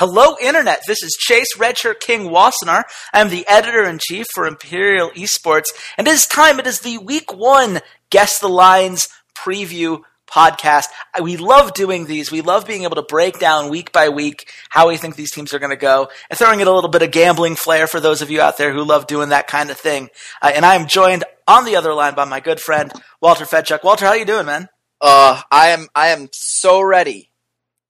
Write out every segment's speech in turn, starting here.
Hello, Internet. This is Chase Redshirt King Wassenaar. I'm the editor in chief for Imperial Esports, and it is time. It is the week one Guess the Lines preview podcast. We love doing these. We love being able to break down week by week how we think these teams are going to go and throwing in a little bit of gambling flair for those of you out there who love doing that kind of thing. Uh, and I am joined on the other line by my good friend, Walter Fedchuk. Walter, how you doing, man? Uh, I am, I am so ready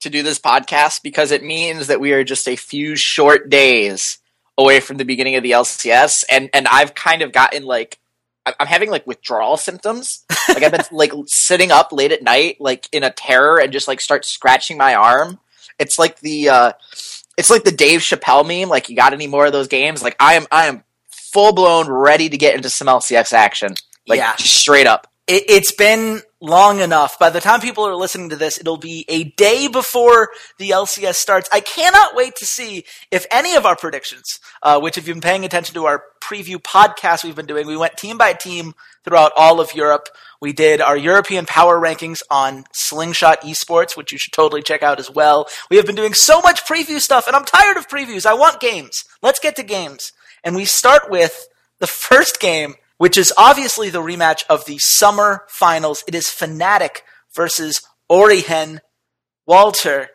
to do this podcast because it means that we are just a few short days away from the beginning of the LCS, and and I've kind of gotten like I'm having like withdrawal symptoms. Like I've been like sitting up late at night, like in a terror, and just like start scratching my arm. It's like the uh, it's like the Dave Chappelle meme. Like you got any more of those games? Like I am I am full blown ready to get into some LCS action. Like yeah. straight up it, it's been long enough. By the time people are listening to this, it'll be a day before the LCS starts. I cannot wait to see if any of our predictions, uh, which if you've been paying attention to our preview podcast we've been doing, we went team by team throughout all of Europe. We did our European power rankings on Slingshot Esports, which you should totally check out as well. We have been doing so much preview stuff, and I'm tired of previews. I want games. Let's get to games. And we start with the first game which is obviously the rematch of the summer finals. It is Fnatic versus Origen. Walter,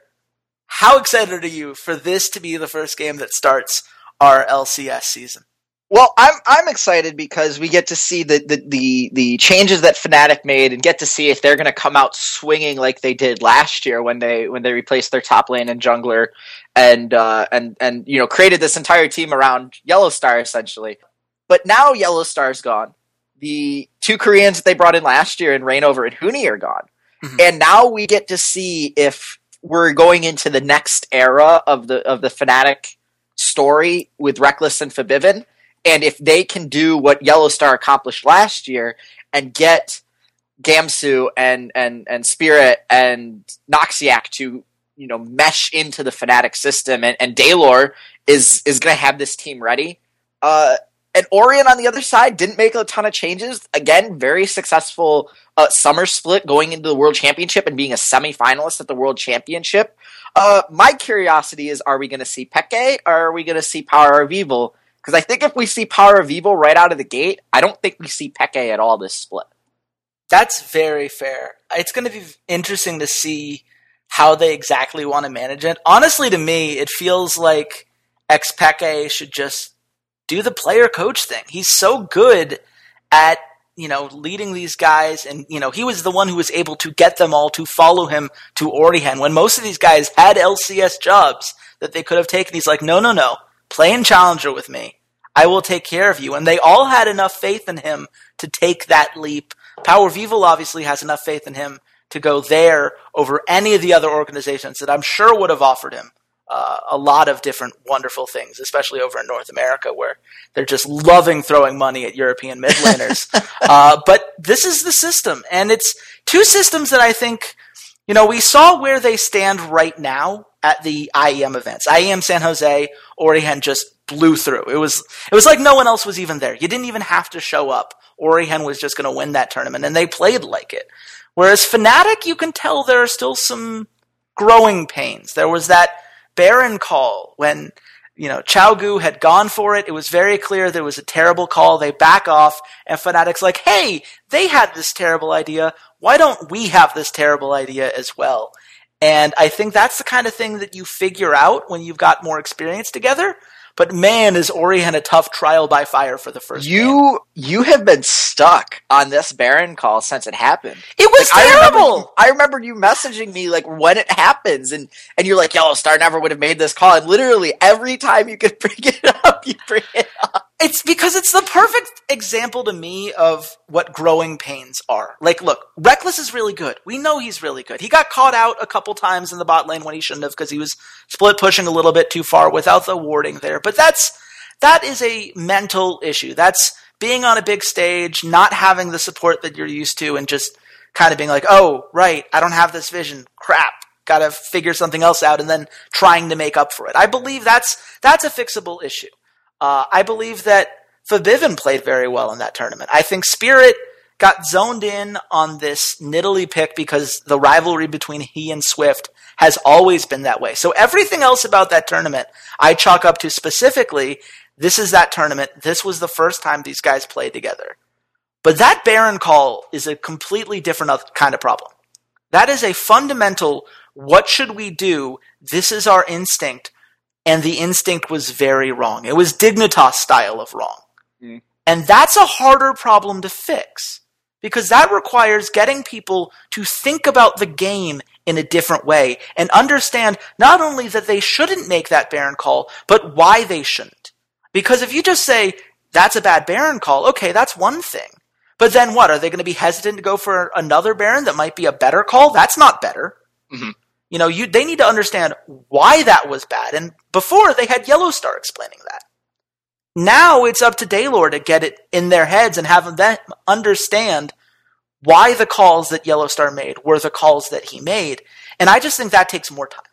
how excited are you for this to be the first game that starts our LCS season? Well, I'm I'm excited because we get to see the the the, the changes that Fnatic made and get to see if they're going to come out swinging like they did last year when they when they replaced their top lane and jungler and uh, and and you know created this entire team around Yellowstar essentially. But now Yellowstar's gone. The two Koreans that they brought in last year in Reignover and Huni are gone. Mm-hmm. And now we get to see if we're going into the next era of the of the Fnatic story with Rekkles and Febiven. And if they can do what Yellowstar accomplished last year and get Gamsu and and and Spirit and Noxiak to you know mesh into the Fnatic system and, and Deilor is is going to have this team ready. Uh, and Origen on the other side didn't make a ton of changes. Again, very successful uh, summer split going into the World Championship and being a semifinalist at the World Championship. Uh, my curiosity is are we going to see Peke or are we going to see Power of Evil? Because I think if we see Power of Evil right out of the gate, I don't think we see Peke at all this split. That's very fair. It's going to be interesting to see how they exactly want to manage it. Honestly, to me, it feels like Xpeke should just do the player coach thing. He's so good at you know leading these guys, and you know he was the one who was able to get them all to follow him to Origen when most of these guys had LCS jobs that they could have taken. He's like, no, no, no, play in Challenger with me. I will take care of you. And they all had enough faith in him to take that leap. Power of Evil obviously has enough faith in him to go there over any of the other organizations that I'm sure would have offered him uh, a lot of different wonderful things, especially over in North America, where they're just loving throwing money at European mid laners. uh, but this is the system, and it's two systems that I think, you know, we saw where they stand right now at the IEM events. IEM San Jose, Origen just blew through. It was it was like no one else was even there. You didn't even have to show up. Origen was just going to win that tournament, and they played like it. Whereas Fnatic, you can tell there are still some growing pains. There was that Baron call when you know Qiao Gu had gone for it. It was very clear there was a terrible call. They back off, and Fnatic's like, "Hey, they had this terrible idea. Why don't we have this terrible idea as well?" And I think that's the kind of thing that you figure out when you've got more experience together. But man, is Origen a tough trial by fire for the first. You game. you have been stuck on this Baron call since it happened. It was like, terrible. I remember, I remember, you messaging me like when it happens, and and you're like, "Yellowstar never would have made this call." And literally every time you could bring it up, you bring it up. It's because it's the perfect example to me of what growing pains are. Like, look, Rekkles is really good. We know he's really good. He got caught out a couple times in the bot lane when he shouldn't have because he was split pushing a little bit too far without the warding there. But that's that is a mental issue. That's being on a big stage, not having the support that you're used to, and just kind of being like, "Oh, right, I don't have this vision. Crap." Got to figure something else out, and then trying to make up for it. I believe that's that's a fixable issue. Uh, I believe that Febiven played very well in that tournament. I think Spirit got zoned in on this Nidalee pick because the rivalry between he and Swift has always been that way. So everything else about that tournament, I chalk up to specifically, this is that tournament. This was the first time these guys played together. But that Baron call is a completely different kind of problem. That is a fundamental, what should we do? This is our instinct. And the instinct was very wrong. It was Dignitas style of wrong. Mm. And that's a harder problem to fix because that requires getting people to think about the game in a different way and understand not only that they shouldn't make that Baron call, but why they shouldn't. Because if you just say, that's a bad Baron call, okay, that's one thing. But then what? Are they going to be hesitant to go for another Baron that might be a better call? That's not better. Mm-hmm. You know, you, they need to understand why that was bad. And before, they had Yellowstar explaining that. Now it's up to Deilor to get it in their heads and have them understand why the calls that Yellowstar made were the calls that he made. And I just think that takes more time.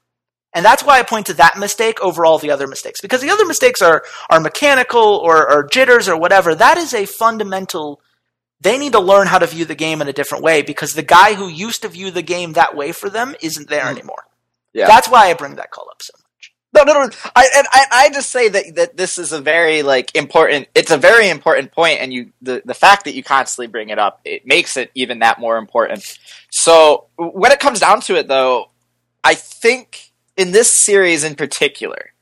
And that's why I point to that mistake over all the other mistakes. Because the other mistakes are, are mechanical or, or jitters or whatever. That is a fundamental, they need to learn how to view the game in a different way because the guy who used to view the game that way for them isn't there mm. anymore. Yeah. That's why I bring that call up so much. no, no, no. I and I, I just say that that this is a very like important. It's a very important point, and you the the fact that you constantly bring it up, it makes it even that more important. So when it comes down to it, though, I think in this series in particular,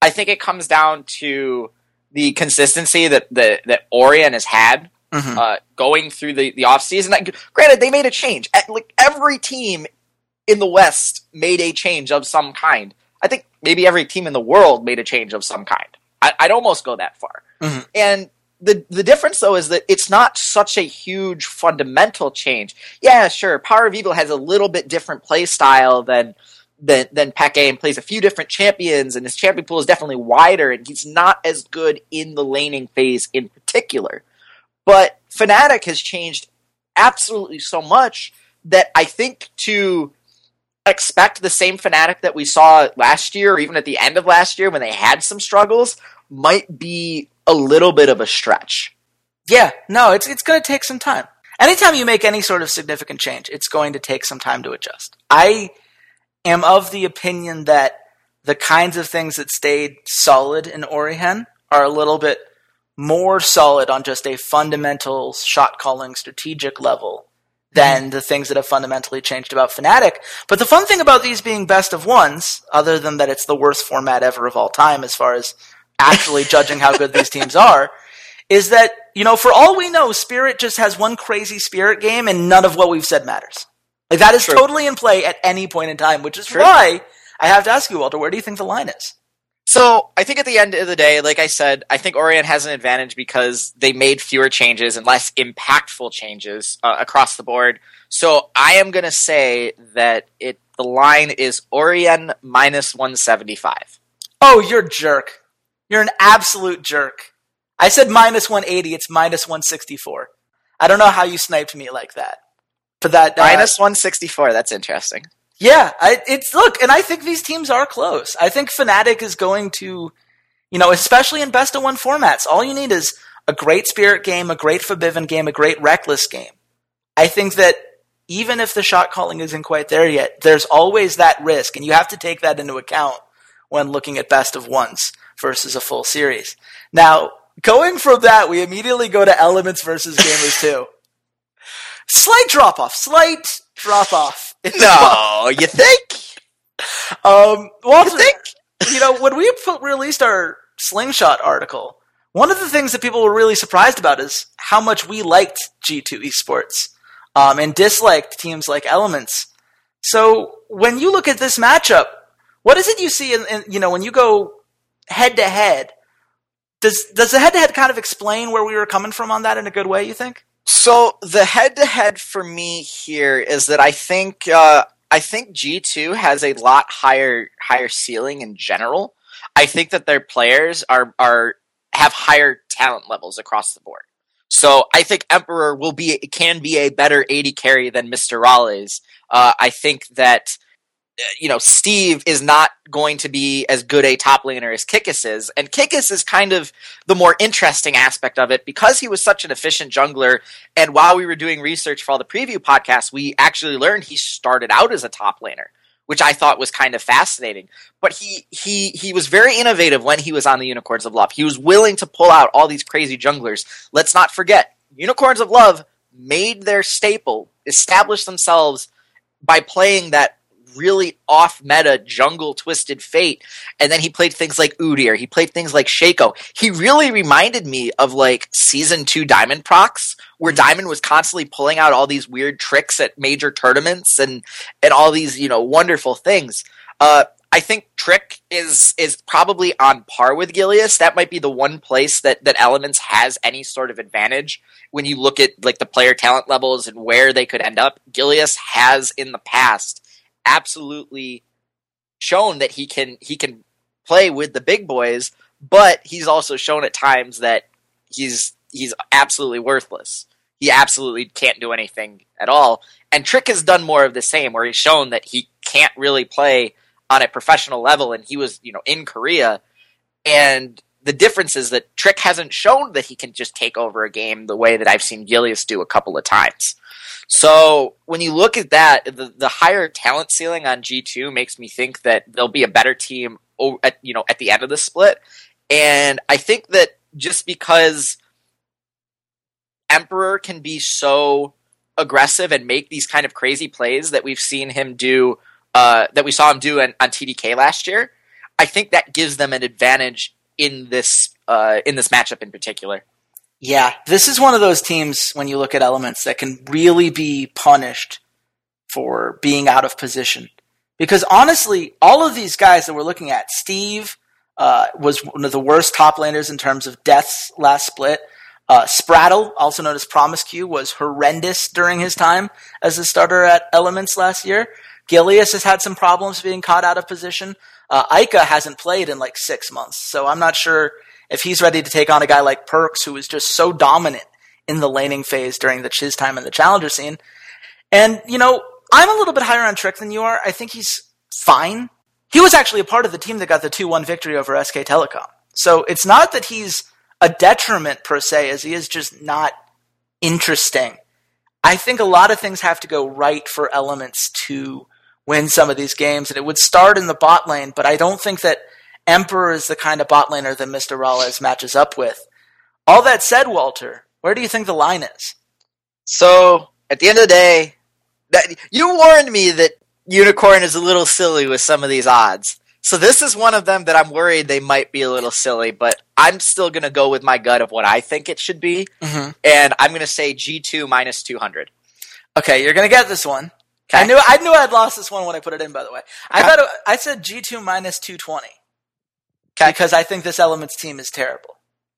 I think it comes down to the consistency that that, that Origen has had mm-hmm. uh, going through the the off season. Granted, they made a change. Like every team in the West made a change of some kind. I think maybe every team in the world made a change of some kind. I, would almost go that far. Mm-hmm. And the the difference though is that it's not such a huge fundamental change. Yeah, sure, Power of Evil has a little bit different play style than than than Peke and plays a few different champions, and his champion pool is definitely wider, and he's not as good in the laning phase in particular. But Fnatic has changed absolutely so much that I think to expect the same Fnatic that we saw last year, or even at the end of last year when they had some struggles, might be a little bit of a stretch. Yeah, no, it's it's going to take some time. Anytime you make any sort of significant change, it's going to take some time to adjust. I am of the opinion that the kinds of things that stayed solid in Origen are a little bit more solid on just a fundamental shot calling strategic level than mm-hmm. the things that have fundamentally changed about Fnatic. But the fun thing about these being best of ones, other than that it's the worst format ever of all time as far as actually judging how good these teams are, is that, you know, for all we know, Spirit just has one crazy Spirit game and none of what we've said matters. Like that is True. totally in play at any point in time, which is True. why I have to ask you, Walter, where do you think the line is? So I think at the end of the day, like I said, I think Origen has an advantage because they made fewer changes and less impactful changes uh, across the board. So I am going to say that it the line is Origen minus one seventy five. Oh, you're a jerk. You're an absolute jerk. I said minus one eighty. It's minus one sixty four. I don't know how you sniped me like that. For that uh, minus one sixty four. That's interesting. Yeah, I, it's look, and I think these teams are close. I think Fnatic is going to, you know, especially in best of one formats, all you need is a great Spirit game, a great Febiven game, a great Rekkles game. I think that even if the shot calling isn't quite there yet, there's always that risk, and you have to take that into account when looking at best of ones versus a full series. Now, going from that, we immediately go to elements versus gamers two. Slight drop off, slight drop off. No, you think? Um, well, you think? You know, when we put, released our slingshot article, one of the things that people were really surprised about is how much we liked G2 esports um, and disliked teams like Elements. So when you look at this matchup, what is it you see in, in you know when you go head to head? Does does the head to head kind of explain where we were coming from on that in a good way? You think? So the head to head for me here is that I think uh, I think G two has a lot higher higher ceiling in general. I think that their players are are have higher talent levels across the board. So I think Emperor will be can be a better AD carry than Mr. RalleZ. Uh, I think that you know, Steve is not going to be as good a top laner as Kikis is. And Kikis is kind of the more interesting aspect of it because he was such an efficient jungler. And while we were doing research for all the preview podcasts, we actually learned he started out as a top laner, which I thought was kind of fascinating. But he, he, he was very innovative when he was on the Unicorns of Love. He was willing to pull out all these crazy junglers. Let's not forget, Unicorns of Love made their staple, established themselves by playing that really off meta jungle twisted fate. And then he played things like Udyr. He played things like Shaco. He really reminded me of like season two Diamondprox, where Diamond was constantly pulling out all these weird tricks at major tournaments and and all these, you know, wonderful things. Uh, I think Trick is is probably on par with Gilius. That might be the one place that that Elements has any sort of advantage when you look at like the player talent levels and where they could end up. Gilius has in the past absolutely shown that he can he can play with the big boys, but he's also shown at times that he's he's absolutely worthless. He absolutely can't do anything at all. And Trick has done more of the same, where he's shown that he can't really play on a professional level, and he was you know in Korea, and the difference is that Trick hasn't shown that he can just take over a game the way that I've seen Gilius do a couple of times. So when you look at that, the, the higher talent ceiling on G two makes me think that there'll be a better team at you know at the end of the split, and I think that just because Emperor can be so aggressive and make these kind of crazy plays that we've seen him do, uh, that we saw him do on, on TDK last year, I think that gives them an advantage in this uh, in this matchup in particular. Yeah, this is one of those teams when you look at elements that can really be punished for being out of position. Because honestly, all of these guys that we're looking at, Steve uh, was one of the worst top laners in terms of deaths last split. Uh, Sprattel, also known as Promisq, was horrendous during his time as a starter at Elements last year. Gilius has had some problems being caught out of position. Uh, Eika hasn't played in like six months, so I'm not sure if he's ready to take on a guy like Perkz, who is just so dominant in the laning phase during the his time in the challenger scene. And, you know, I'm a little bit higher on Trick than you are. I think he's fine. He was actually a part of the team that got the 2 1 victory over SK Telecom. So it's not that he's a detriment per se, as he is just not interesting. I think a lot of things have to go right for Elements to win some of these games, and it would start in the bot lane, but I don't think that Emperor is the kind of bot laner that Mr. RalleZ matches up with. All that said, Walter, where do you think the line is? So, at the end of the day, that you warned me that Unikrn is a little silly with some of these odds. So this is one of them that I'm worried they might be a little silly, but I'm still going to go with my gut of what I think it should be, mm-hmm. and I'm going to say G2 minus 200. Okay, you're going to get this one. Okay. I knew I knew I'd lost this one when I put it in. By the way, I thought it, I said G2 minus 220. Okay. Because I think this Elements team is terrible.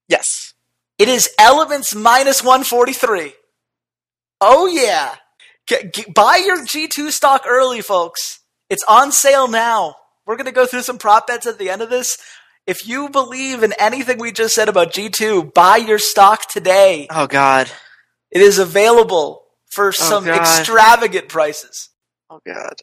Yes. It is Elements minus 143. Oh, yeah. Get, get, buy your G2 stock early, folks. It's on sale now. We're going to go through some prop bets at the end of this. If you believe in anything we just said about G2, buy your stock today. Oh, God. It is available for oh, some God. extravagant prices. Oh, God.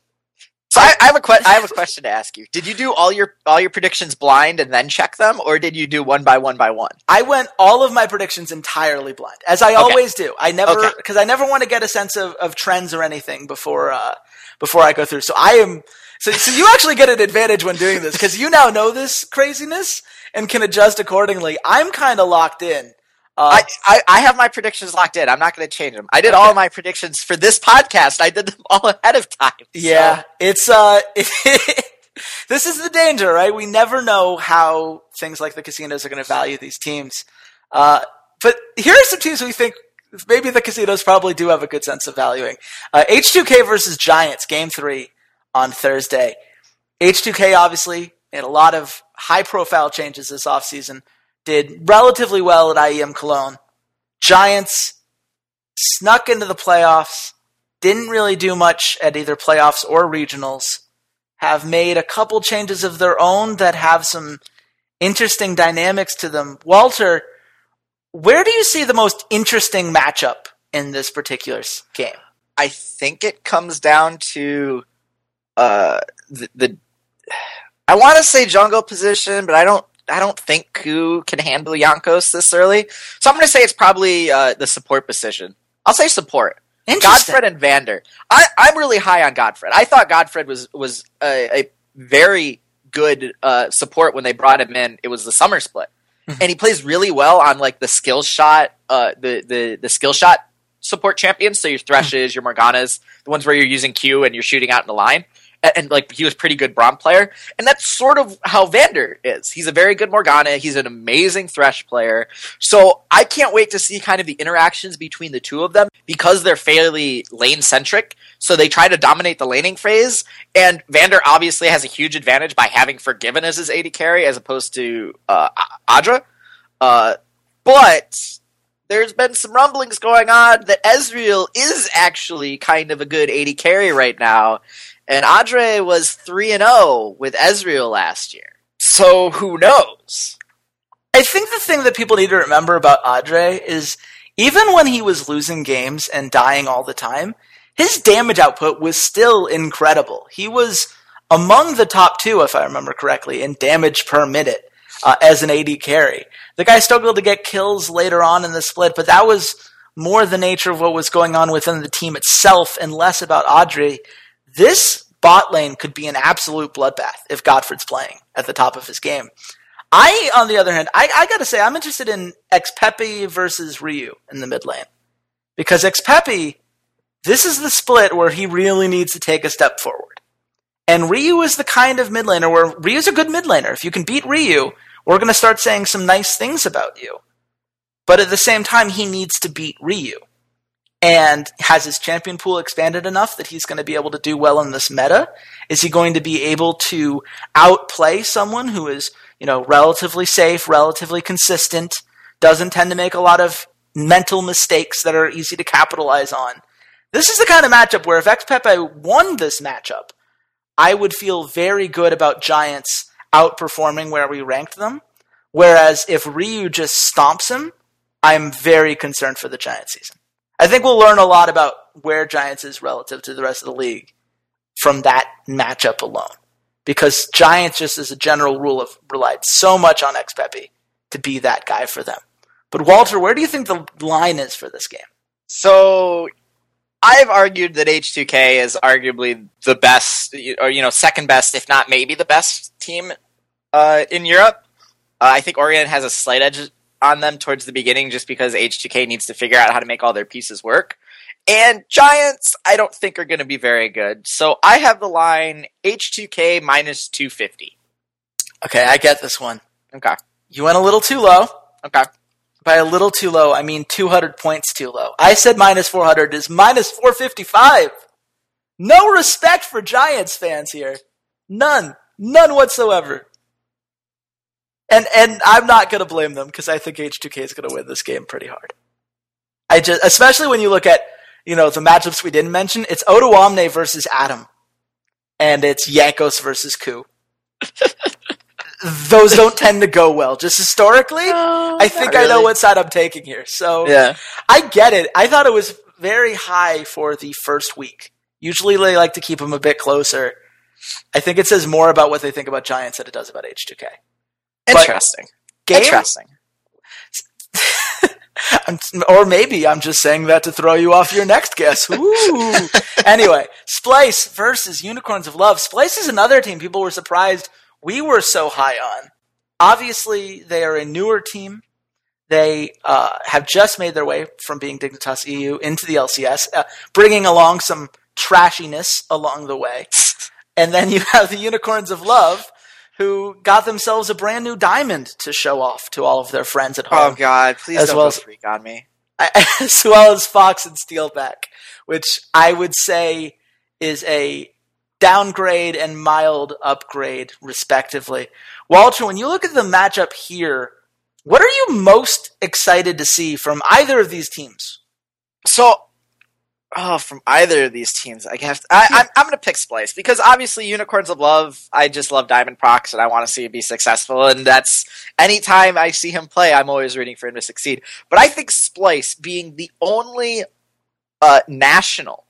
So I, I have a que- I have a question to ask you. Did you do all your all your predictions blind and then check them, or did you do one by one by one? I went all of my predictions entirely blind, as I always do. I never because. I never want to get a sense of, of trends or anything before uh, before I go through. So I am so so you actually get an advantage when doing this because you now know this craziness and can adjust accordingly. I'm kind of locked in. Uh, I, I, I, have my predictions locked in. I'm not going to change them. I did all my predictions for this podcast. I did them all ahead of time. Yeah, so. it's uh, this is the danger, right? We never know how things like the casinos are going to value these teams. Uh, but here are some teams we think maybe the casinos probably do have a good sense of valuing. Uh, H2K versus Giants, game three on Thursday. H2K obviously made a lot of high profile changes this offseason did relatively well at IEM Cologne. Giants snuck into the playoffs, didn't really do much at either playoffs or regionals, have made a couple changes of their own that have some interesting dynamics to them. Walter, where do you see the most interesting matchup in this particular game? I think it comes down to uh, the, the I want to say jungle position, but I don't. I don't think Ku can handle Jankos this early. So I'm going to say it's probably uh, the support position. I'll say support. Godfred and Vander. I, I'm really high on Godfred. I thought Godfred was was a, a very good uh, support when they brought him in. It was the summer split, mm-hmm. and he plays really well on like the skill shot, uh, the the the skill shot support champions. So your Threshes, mm-hmm. your Morganas, the ones where you're using Q and you're shooting out in the line and, and, like he was pretty good Braum player, and that's sort of how Vander is. He's a very good Morgana. He's an amazing Thresh player. So I can't wait to see kind of the interactions between the two of them because they're fairly lane centric. So they try to dominate the laning phase, and Vander obviously has a huge advantage by having Forgiven as his AD carry as opposed to uh, Adryh. Uh, but there's been some rumblings going on that Ezreal is actually kind of a good AD carry right now, and Adryh was 3 and 0 with Ezreal last year. So who knows? I think the thing that people need to remember about Adryh is even when he was losing games and dying all the time, his damage output was still incredible. He was among the top two, if I remember correctly, in damage per minute uh, as an AD carry. The guy struggled to get kills later on in the split, but that was more the nature of what was going on within the team itself and less about Adryh this bot lane could be an absolute bloodbath if Godfred's playing at the top of his game. I, on the other hand, I, I gotta say, I'm interested in Xpepi versus Ryu in the mid lane. Because Xpepi, this is the split where he really needs to take a step forward. And Ryu is the kind of mid laner where Ryu's a good mid laner. If you can beat Ryu, we're gonna start saying some nice things about you. But at the same time, he needs to beat Ryu and has his champion pool expanded enough that he's going to be able to do well in this meta? Is he going to be able to outplay someone who is, you know, relatively safe, relatively consistent, doesn't tend to make a lot of mental mistakes that are easy to capitalize on? This is the kind of matchup where if Xpepe won this matchup, I would feel very good about Giants outperforming where we ranked them. Whereas if Ryu just stomps him, I'm very concerned for the Giant season. I think we'll learn a lot about where Giants is relative to the rest of the league from that matchup alone. Because Giants, just as a general rule, have relied so much on Xpepi to be that guy for them. But Walter, where do you think the line is for this game? So I've argued that H2K is arguably the best, or you know, second best, if not maybe the best team uh, in Europe. Uh, I think Origen has a slight edge on them towards the beginning just because H2K needs to figure out how to make all their pieces work. And Giants, I don't think are going to be very good. So I have the line H2K minus 250. Okay, I get this one. Okay. You went a little too low. Okay. By a little too low, I mean 200 points too low. I said minus 400 is minus 455. No respect for Giants fans here. None. None whatsoever. And and I'm not going to blame them because I think H2K is going to win this game pretty hard. I just, especially when you look at you know the matchups we didn't mention, it's Odoamne versus Adam, and it's Jankos versus Ku. Those don't tend to go well. Just historically, no, I think really. I know what side I'm taking here. So yeah, I get it. I thought it was very high for the first week. Usually they like to keep them a bit closer. I think it says more about what they think about Giants than it does about H2K. Interesting. Game? Interesting. or maybe I'm just saying that to throw you off your next guess. Ooh. anyway, Splyce versus Unicorns of Love. Splyce is another team people were surprised we were so high on. Obviously, they are a newer team. They uh, have just made their way from being Dignitas EU into the LCS, uh, bringing along some trashiness along the way. And then you have the Unicorns of Love, who got themselves a brand new diamond to show off to all of their friends at home. Oh God, please as don't well as, freak on me. As well as Fox and Steelback, which I would say is a downgrade and mild upgrade, respectively. Walter, when you look at the matchup here, what are you most excited to see from either of these teams? So oh, from either of these teams, I have. To, I, I'm, I'm going to pick Splyce because obviously Unicorns of Love. I just love Diamondprox, and I want to see him be successful. And that's anytime I see him play, I'm always rooting for him to succeed. But I think Splyce being the only uh, national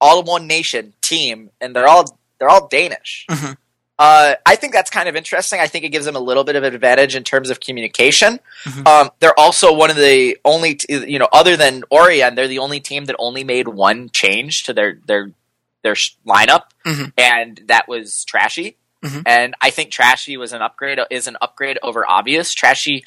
all in one nation team, and they're all they're all Danish. Mhm. Uh, I think that's kind of interesting. I think it gives them a little bit of an advantage in terms of communication. Mhm. Um, they're also one of the only, t- you know, other than Origen, they're the only team that only made one change to their their their sh- lineup, Mhm. and that was Trashy. Mhm. And I think Trashy was an upgrade is an upgrade over Obvious. Trashy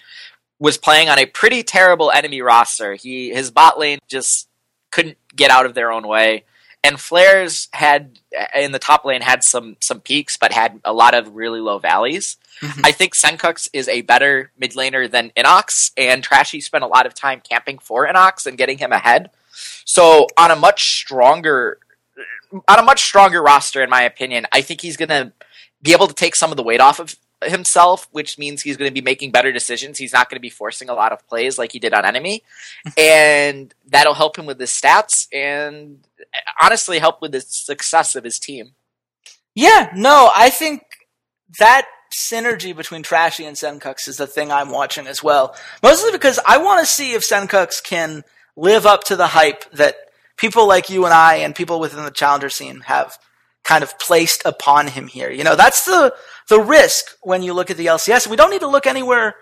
was playing on a pretty terrible enemy roster. He his bot lane just couldn't get out of their own way. And Flares had in the top lane had some some peaks, but had a lot of really low valleys. Mhm. I think Sencux is a better mid laner than Inox, and Trashy spent a lot of time camping for Inox and getting him ahead. So on a much stronger on a much stronger roster, in my opinion, I think he's gonna be able to take some of the weight off of himself, which means he's going to be making better decisions. He's not going to be forcing a lot of plays like he did on enemy, and that'll help him with his stats and uh, honestly help with the success of his team. Yeah, no, I think that synergy between Trashy and Sencux is the thing I'm watching as well. Mostly because I want to see if Sencux can live up to the hype that people like you and I and people within the challenger scene have kind of placed upon him here. You know, that's the the risk when you look at the LCS. We don't need to look anywhere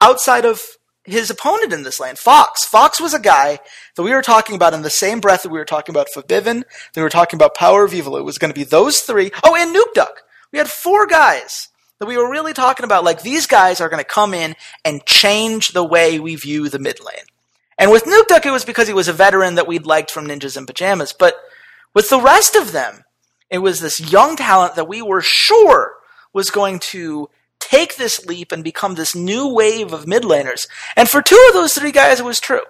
outside of his opponent in this lane, Fox. Fox was a guy that we were talking about in the same breath that we were talking about Febiven, that we were talking about Power of Evil. It was going to be those three. Oh, and Nukeduck. We had four guys that we were really talking about. Like, these guys are going to come in and change the way we view the mid lane. And with Nukeduck, it was because he was a veteran that we'd liked from Ninjas in Pajamas. But with the rest of them, it was this young talent that we were sure was going to take this leap and become this new wave of mid laners. And for two of those three guys, it was true.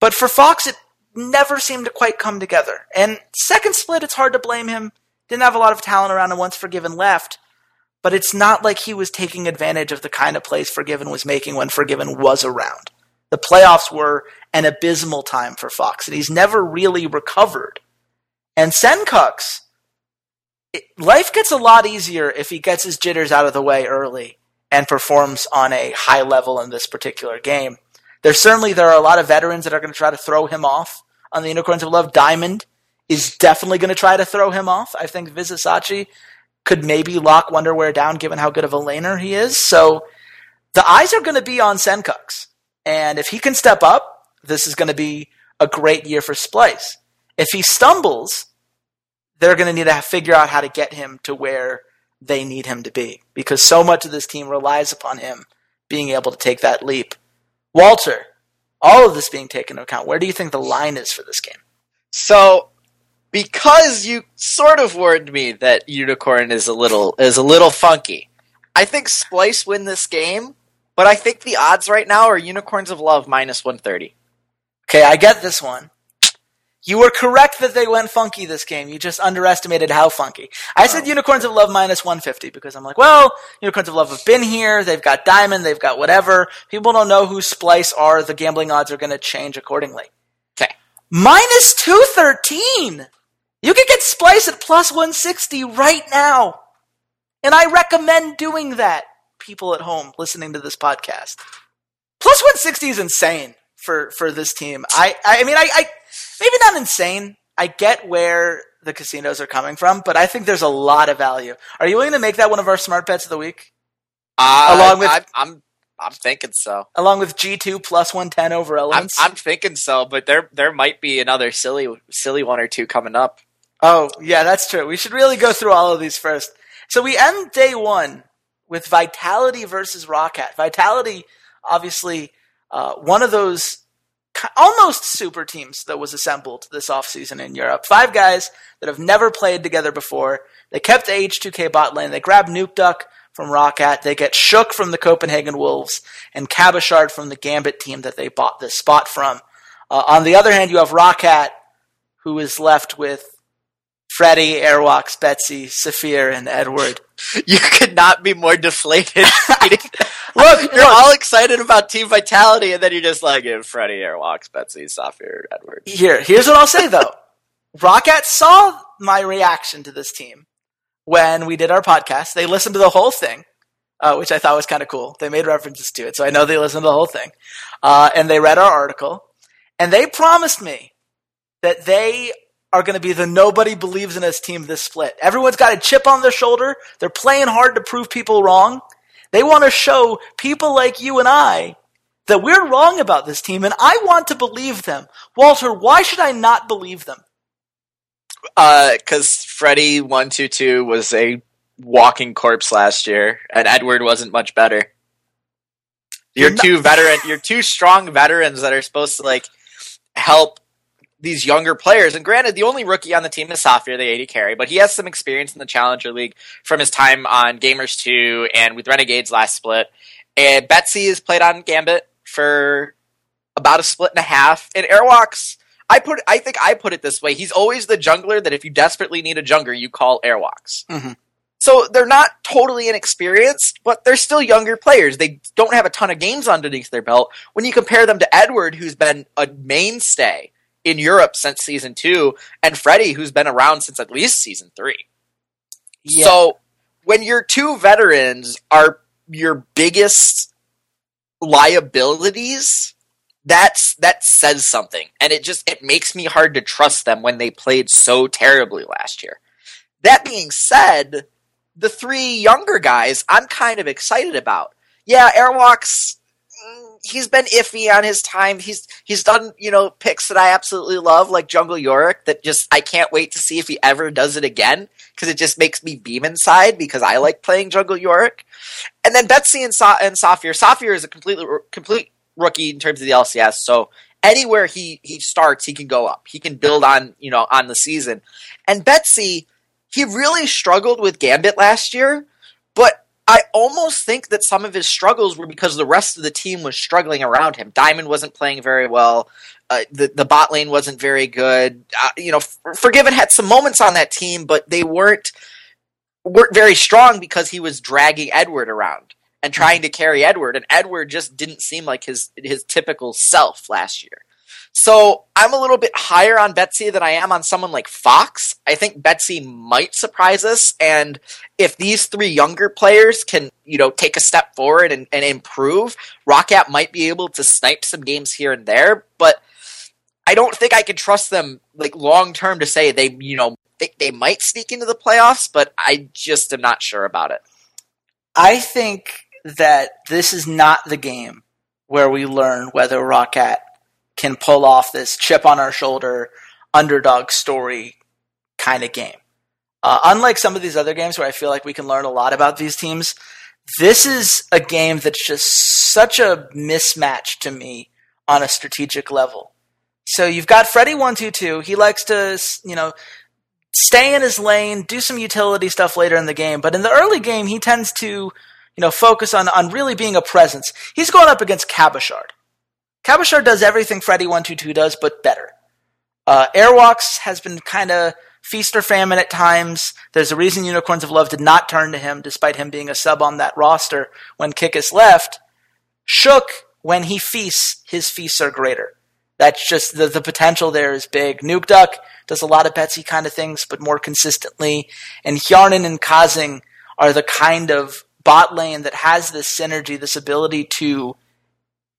But for Fox, it never seemed to quite come together. And second split, it's hard to blame him. Didn't have a lot of talent around and once Forgiven left. But it's not like he was taking advantage of the kind of plays Forgiven was making when Forgiven was around. The playoffs were an abysmal time for Fox, and he's never really recovered. And Sencux, it, life gets a lot easier if he gets his jitters out of the way early and performs on a high level in this particular game. There's certainly there are a lot of veterans that are going to try to throw him off on the Unicorns of Love. Diamond is definitely going to try to throw him off. I think Vizicsacsi could maybe lock Wonderwear down given how good of a laner he is. So the eyes are going to be on Sencux. And if he can step up, this is going to be a great year for Splyce. If he stumbles, they're going to need to figure out how to get him to where they need him to be because so much of this team relies upon him being able to take that leap. Walter, all of this being taken into account, where do you think the line is for this game? So, because you sort of warned me that Unikrn is a little is a little funky, I think Splyce win this game. But I think the odds right now are Unicorns of Love minus one thirty. Okay, I get this one. You were correct that they went funky this game. You just underestimated how funky. I said Oh. Unicorns of Love minus 150 because I'm like, well, Unicorns of Love have been here. They've got Diamond. They've got whatever. People don't know who Splyce are. The gambling odds are going to change accordingly. Okay. Minus 213. You can get Splyce at plus 160 right now. And I recommend doing that, people at home listening to this podcast. Plus 160 is insane for, for this team. I, I mean, I, I, maybe not insane. I get where the casinos are coming from, but I think there's a lot of value. Are you willing to make that one of our smart bets of the week? Uh, Along with- I, I'm I'm thinking so. Along with G2 plus 110 over I'm, Elements? I'm thinking so, but there there might be another silly silly one or two coming up. Oh, yeah, that's true. We should really go through all of these first. So we end day one with Vitality versus ROCCAT. Vitality, obviously, uh, one of those almost super teams that was assembled this offseason in Europe. Five guys that have never played together before. They kept the H2K bot lane. They grabbed Nukeduck from ROCCAT. They get Shook from the Copenhagen Wolves and Cabochard from the Gambit team that they bought this spot from. Uh, on the other hand, you have ROCCAT, who is left with Freddy, Airwalks, Betsy, Safir, and Edward. You could not be more deflated. Look, you're all excited about Team Vitality, and then you're just like, "Yeah, Freddy, Airwalks, Betsy, Safir, Edward. Here, here's what I'll say though. ROCCAT saw my reaction to this team when we did our podcast. They listened to the whole thing, uh, which I thought was kind of cool. They made references to it, so I know they listened to the whole thing. Uh, and they read our article, and they promised me that they are going to be the nobody believes in us team this split. Everyone's got a chip on their shoulder. They're playing hard to prove people wrong. They want to show people like you and I that we're wrong about this team, and I want to believe them. Walter, why should I not believe them? Because uh, Freddy one two two was a walking corpse last year, and Edward wasn't much better. You're, you're two veteran. You're two strong veterans that are supposed to like help these younger players. And granted, the only rookie on the team is Safir, the AD carry, but he has some experience in the Challenger League from his time on Gamers 2 and with Renegades last split. And Betsy has played on Gambit for about a split and a half. And Airwalks, I put I think I put it this way. He's always the jungler that if you desperately need a jungler, you call Airwalks. Mm-hmm. So they're not totally inexperienced, but they're still younger players. They don't have a ton of games underneath their belt. When you compare them to Edward, who's been a mainstay in Europe since season two, and Freddy, who's been around since at least season three. Yeah. So when your two veterans are your biggest liabilities, that's that says something. And it just it makes me hard to trust them when they played so terribly last year. That being said, the three younger guys I'm kind of excited about. Yeah, Airwalks he's been iffy on his time. He's he's done you know picks that I absolutely love, like Jungle Yorick. That just I can't wait to see if he ever does it again because it just makes me beam inside because I like playing Jungle Yorick. And then Betsy and Sa- and Safir. Safir is a completely complete rookie in terms of the LCS, so anywhere he he starts, he can go up. He can build on you know on the season. And Betsy, he really struggled with Gambit last year, but I almost think that some of his struggles were because the rest of the team was struggling around him. Diamond wasn't playing very well. Uh, the the bot lane wasn't very good. Uh, you know, Forgiven had some moments on that team, but they weren't weren't very strong because he was dragging Edward around and trying to carry Edward, and Edward just didn't seem like his his typical self last year. So I'm a little bit higher on Betsy than I am on someone like Fox. I think Betsy might surprise us, and if these three younger players can, you know, take a step forward and, and improve, ROCCAT might be able to snipe some games here and there. But I don't think I can trust them like long term to say they, you know, they, they might sneak into the playoffs, but I just am not sure about it. I think that this is not the game where we learn whether ROCCAT can pull off this chip on our shoulder underdog story kind of game. Uh, unlike some of these other games where I feel like we can learn a lot about these teams, this is a game that's just such a mismatch to me on a strategic level. So you've got Freddy one two two. He likes to you know stay in his lane, do some utility stuff later in the game, but in the early game he tends to you know focus on on really being a presence. He's going up against Cabochard. Cabochard does everything Freddy 122 does, but better. Uh, Airwalks has been kind of feast or famine at times. There's a reason Unicorns of Love did not turn to him, despite him being a sub on that roster when Kikis left. Shook, when he feasts, his feasts are greater. That's just the, the potential there is big. Nukeduck does a lot of Betsy kind of things, but more consistently. And Hjarnan and kaSing are the kind of bot lane that has this synergy, this ability to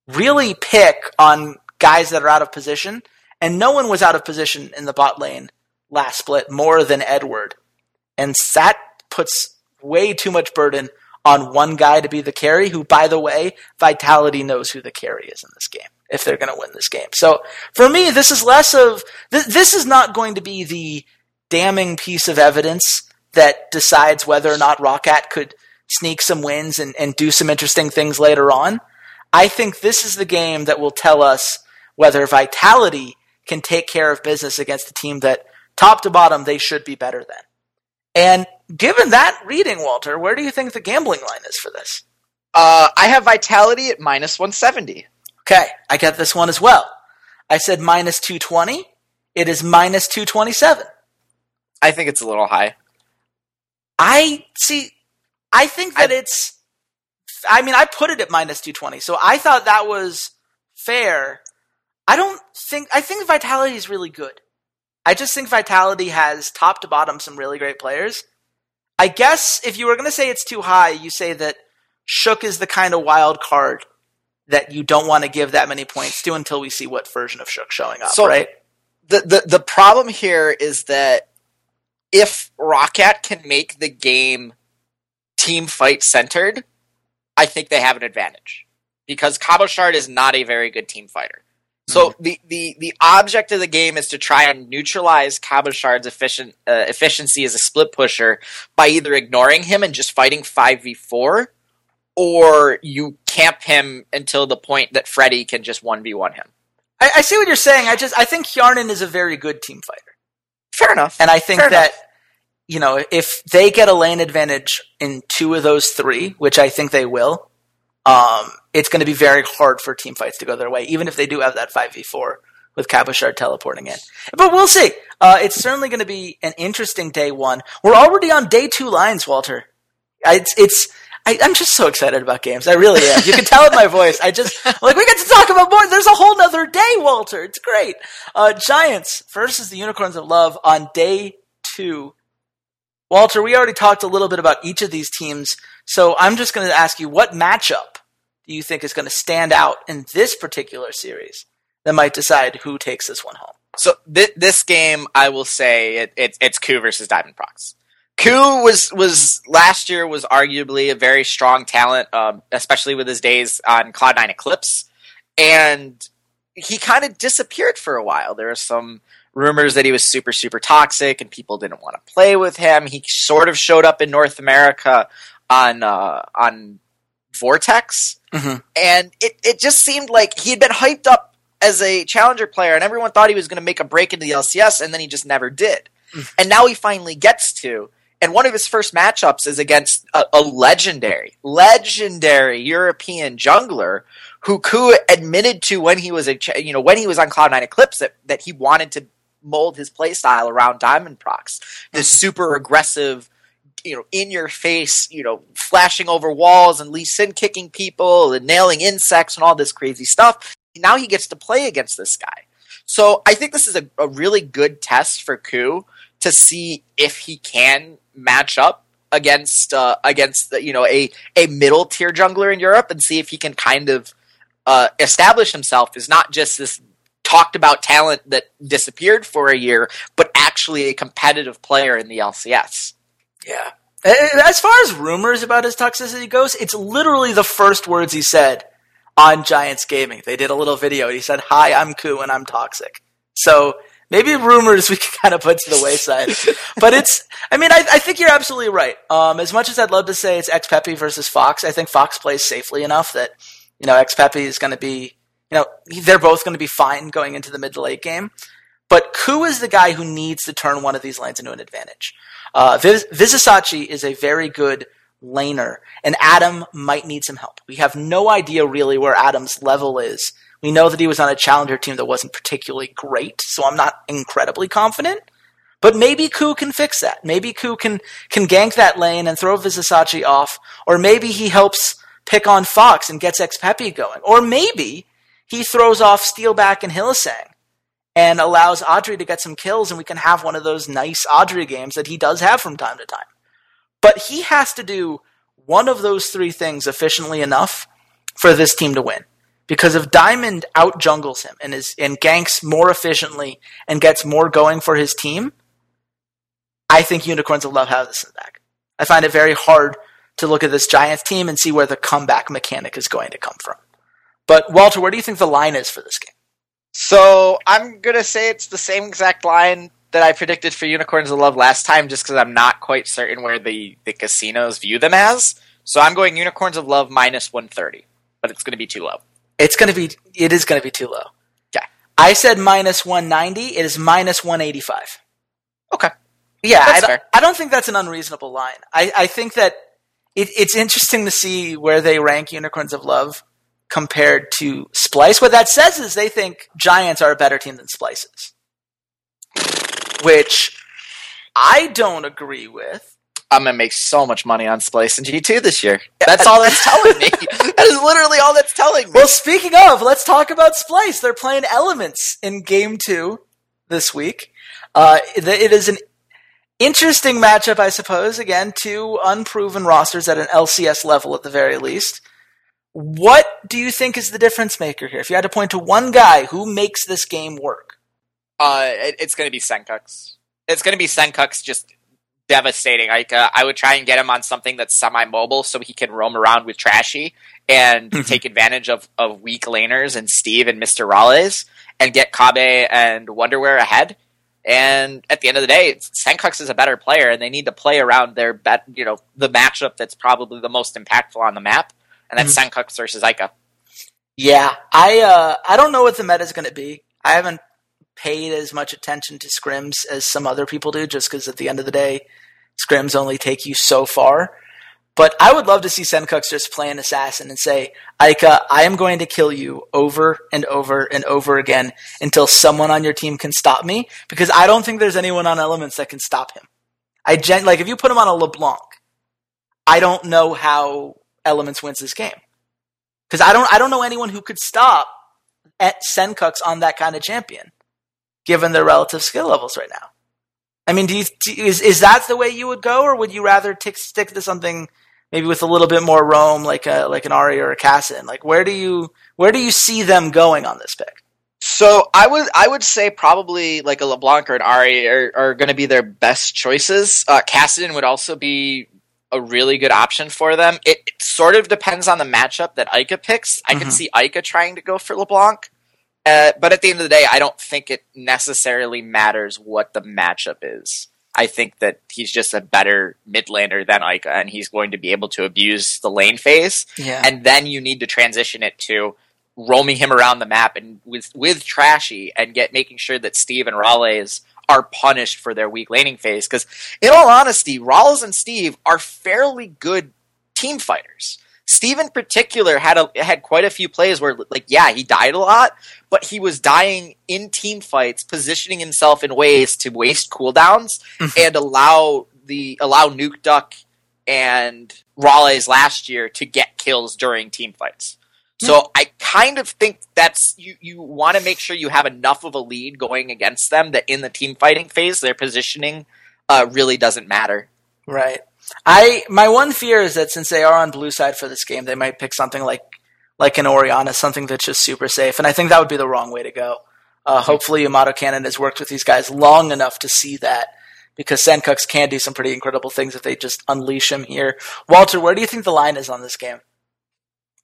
really pick on guys that are out of position. And no one was out of position in the bot lane last split more than Edward. And that puts way too much burden on one guy to be the carry, who, by the way, Vitality knows who the carry is in this game if they're going to win this game. So for me, this is less of, th- this is not going to be the damning piece of evidence that decides whether or not ROCCAT could sneak some wins and, and do some interesting things later on. I think this is the game that will tell us whether Vitality can take care of business against a team that, top to bottom, they should be better than. And given that reading, Walter, where do you think the gambling line is for this? Uh, I have Vitality at minus 170. Okay, I get this one as well. I said minus 220. It is minus 227. I think it's a little high. I see. I think that I, it's I mean, I put it at minus 220, so I thought that was fair. I don't think, I think Vitality is really good. I just think Vitality has top to bottom some really great players. I guess if you were going to say it's too high, you say that Shook is the kind of wild card that you don't want to give that many points to until we see what version of Shook showing up, so, right? the, the the problem here is that if ROCCAT can make the game team fight centered, I think they have an advantage because Cabochard is not a very good team fighter. So mm-hmm. the, the, the object of the game is to try and neutralize Cabochard's efficient uh, efficiency as a split pusher by either ignoring him and just fighting five v four, or you camp him until the point that Freddy can just one v one him. I, I, see what you're saying. I just I think Hjarnan is a very good team fighter. Fair enough. And I think Fair that enough. You know if they get a lane advantage in two of those three, which I think they will, um, it's going to be very hard for team fights to go their way, even if they do have that five v four with Cabochard teleporting in. But we'll see. Uh, it's certainly going to be an interesting day one. We're already on day two lines, Walter. It's it's I, am just so excited about games. I really am. You can tell in my voice. I just like we get to talk about more. There's a whole nother day, Walter. It's great. Uh, Giants versus the Unicorns of Love on day two. Walter, we already talked a little bit about each of these teams, so I'm just going to ask you what matchup do you think is going to stand out in this particular series that might decide who takes this one home? So th- this game, I will say it, it, it's Coup versus Diamondprox. Coup was was last year was arguably a very strong talent, um, especially with his days on Cloud Nine Eclipse, and he kind of disappeared for a while. There are some rumors that he was super super toxic and people didn't want to play with him. He sort of showed up in North America on uh, on Vortex, mm-hmm. and it it just seemed like he had been hyped up as a challenger player, and everyone thought he was going to make a break into the LCS, and then he just never did. Mm-hmm. And now he finally gets to and one of his first matchups is against a, a legendary, legendary European jungler who Coup admitted to when he was a you know when he was on Cloud Nine Eclipse that, that he wanted to mold his playstyle around Diamondprox. This super aggressive, you know, in your face, you know, flashing over walls and Lee Sin kicking people and nailing insecs and all this crazy stuff. Now he gets to play against this guy. So I think this is a, a really good test for Coup to see if he can match up against uh, against you know a a middle tier jungler in Europe and see if he can kind of uh, establish himself as not just this talked about talent that disappeared for a year, but actually a competitive player in the LCS. Yeah. As far as rumors about his toxicity goes, it's literally the first words he said on Giants Gaming. They did a little video. And he said, "Hi, I'm Coup and I'm toxic." So maybe rumors we can kind of put to the wayside. but it's, I mean, I, I, think you're absolutely right. Um, as much as I'd love to say it's xPepi versus Fox, I think Fox plays safely enough that, you know, xPepi is going to be, you know, they're both going to be fine going into the mid to late game. But Coup is the guy who needs to turn one of these lanes into an advantage. Uh, Viz- Vizicsacsi is a very good laner, and Adam might need some help. We have no idea really where Adam's level is we know that he was on a challenger team that wasn't particularly great, so I'm not incredibly confident. But maybe Coup can fix that. Maybe Coup can, can gank that lane and throw Vizicsacsi off, or maybe he helps pick on Fox and gets xPepi going. Or maybe he throws off Steelback and Hylissang and allows Adryh to get some kills and we can have one of those nice Adryh games that he does have from time to time. But he has to do one of those three things efficiently enough for this team to win. Because if Diamond out jungles him and is and ganks more efficiently and gets more going for his team, I think Unicorns of Love have this the bag. I find it very hard to look at this Giants team and see where the comeback mechanic is going to come from. But Walter, where do you think the line is for this game? So I'm gonna say it's the same exact line that I predicted for Unicorns of Love last time, just because I'm not quite certain where the, the casinos view them as. So I'm going Unicorns of Love minus 130, but it's going to be too low. It's going to be. It is going to be too low. Okay. I said minus one ninety. It is minus one eighty five. Okay. Yeah, I don't, I don't, think that's an unreasonable line. I, I think that it, it's interesting to see where they rank Unicorns of Love compared to Splyce. What that says is they think Giants are a better team than Splyces, which I don't agree with. I'm gonna make so much money on Splyce and G2 this year. That's all that's telling me. that is literally all that's telling me. Well, speaking of, let's talk about Splyce. They're playing Elements in Game Two this week. Uh, it is an interesting matchup, I suppose. Again, two unproven rosters at an LCS level at the very least. What do you think is the difference maker here? If you had to point to one guy who makes this game work, Uh, it, it's going to be Sencux. It's going to be Sencux just devastating. Like uh, I would try and get him on something that's semi-mobile so he can roam around with Trashy and take advantage of, of weak laners and Steve and Mr. RalleZ and get Kobbe and Wonderwear ahead. And at the end of the day, Sencux is a better player, and they need to play around their bet, you know, the matchup that's probably the most impactful on the map, and that's mm-hmm. Sencux versus Eika. Yeah, I uh, I don't know what the meta is going to be. I haven't paid as much attention to scrims as some other people do, just because at the end of the day, scrims only take you so far. But I would love to see Sencux just play an assassin and say, Eika, I am going to kill you over and over and over again until someone on your team can stop me, because I don't think there's anyone on Elements that can stop him. I gen- like if you put him on a LeBlanc, I don't know how Elements wins this game. Because I don't I don't know anyone who could stop at Sencux on that kind of champion given their relative skill levels right now. I mean, do you, do, is is that the way you would go, or would you rather stick to something maybe with a little bit more roam, like a like an Ahri or a Kassadin? Like, where do you where do you see them going on this pick? So I would I would say probably like a LeBlanc or an Ahri are, are going to be their best choices. Uh, Kassadin would also be a really good option for them. It, it sort of depends on the matchup that Eika picks. I mm-hmm. can see Eika trying to go for LeBlanc. Uh, but at the end of the day, I don't think it necessarily matters what the matchup is. I think that he's just a better mid laner than Eika, and he's going to be able to abuse the lane phase. Yeah. And then you need to transition it to roaming him around the map and with with Trashy and get making sure that Steve and RalleZ are punished for their weak laning phase. Because in all honesty, Rawls and Steve are fairly good team fighters. Steve in particular had a had quite a few plays where like yeah he died a lot, but he was dying in team fights, positioning himself in ways to waste cooldowns mm-hmm. and allow the allow Nukeduck and RalleZ last year to get kills during team fights. So I kind of think that's you. You want to make sure you have enough of a lead going against them that in the team fighting phase, their positioning uh, really doesn't matter. Right. I my one fear is that since they are on blue side for this game, they might pick something like like an Orianna, something that's just super safe, and I think that would be the wrong way to go. Uh, hopefully, Yamato Cannon has worked with these guys long enough to see that because Sencux can do some pretty incredible things if they just unleash him here. Walter, where do you think the line is on this game?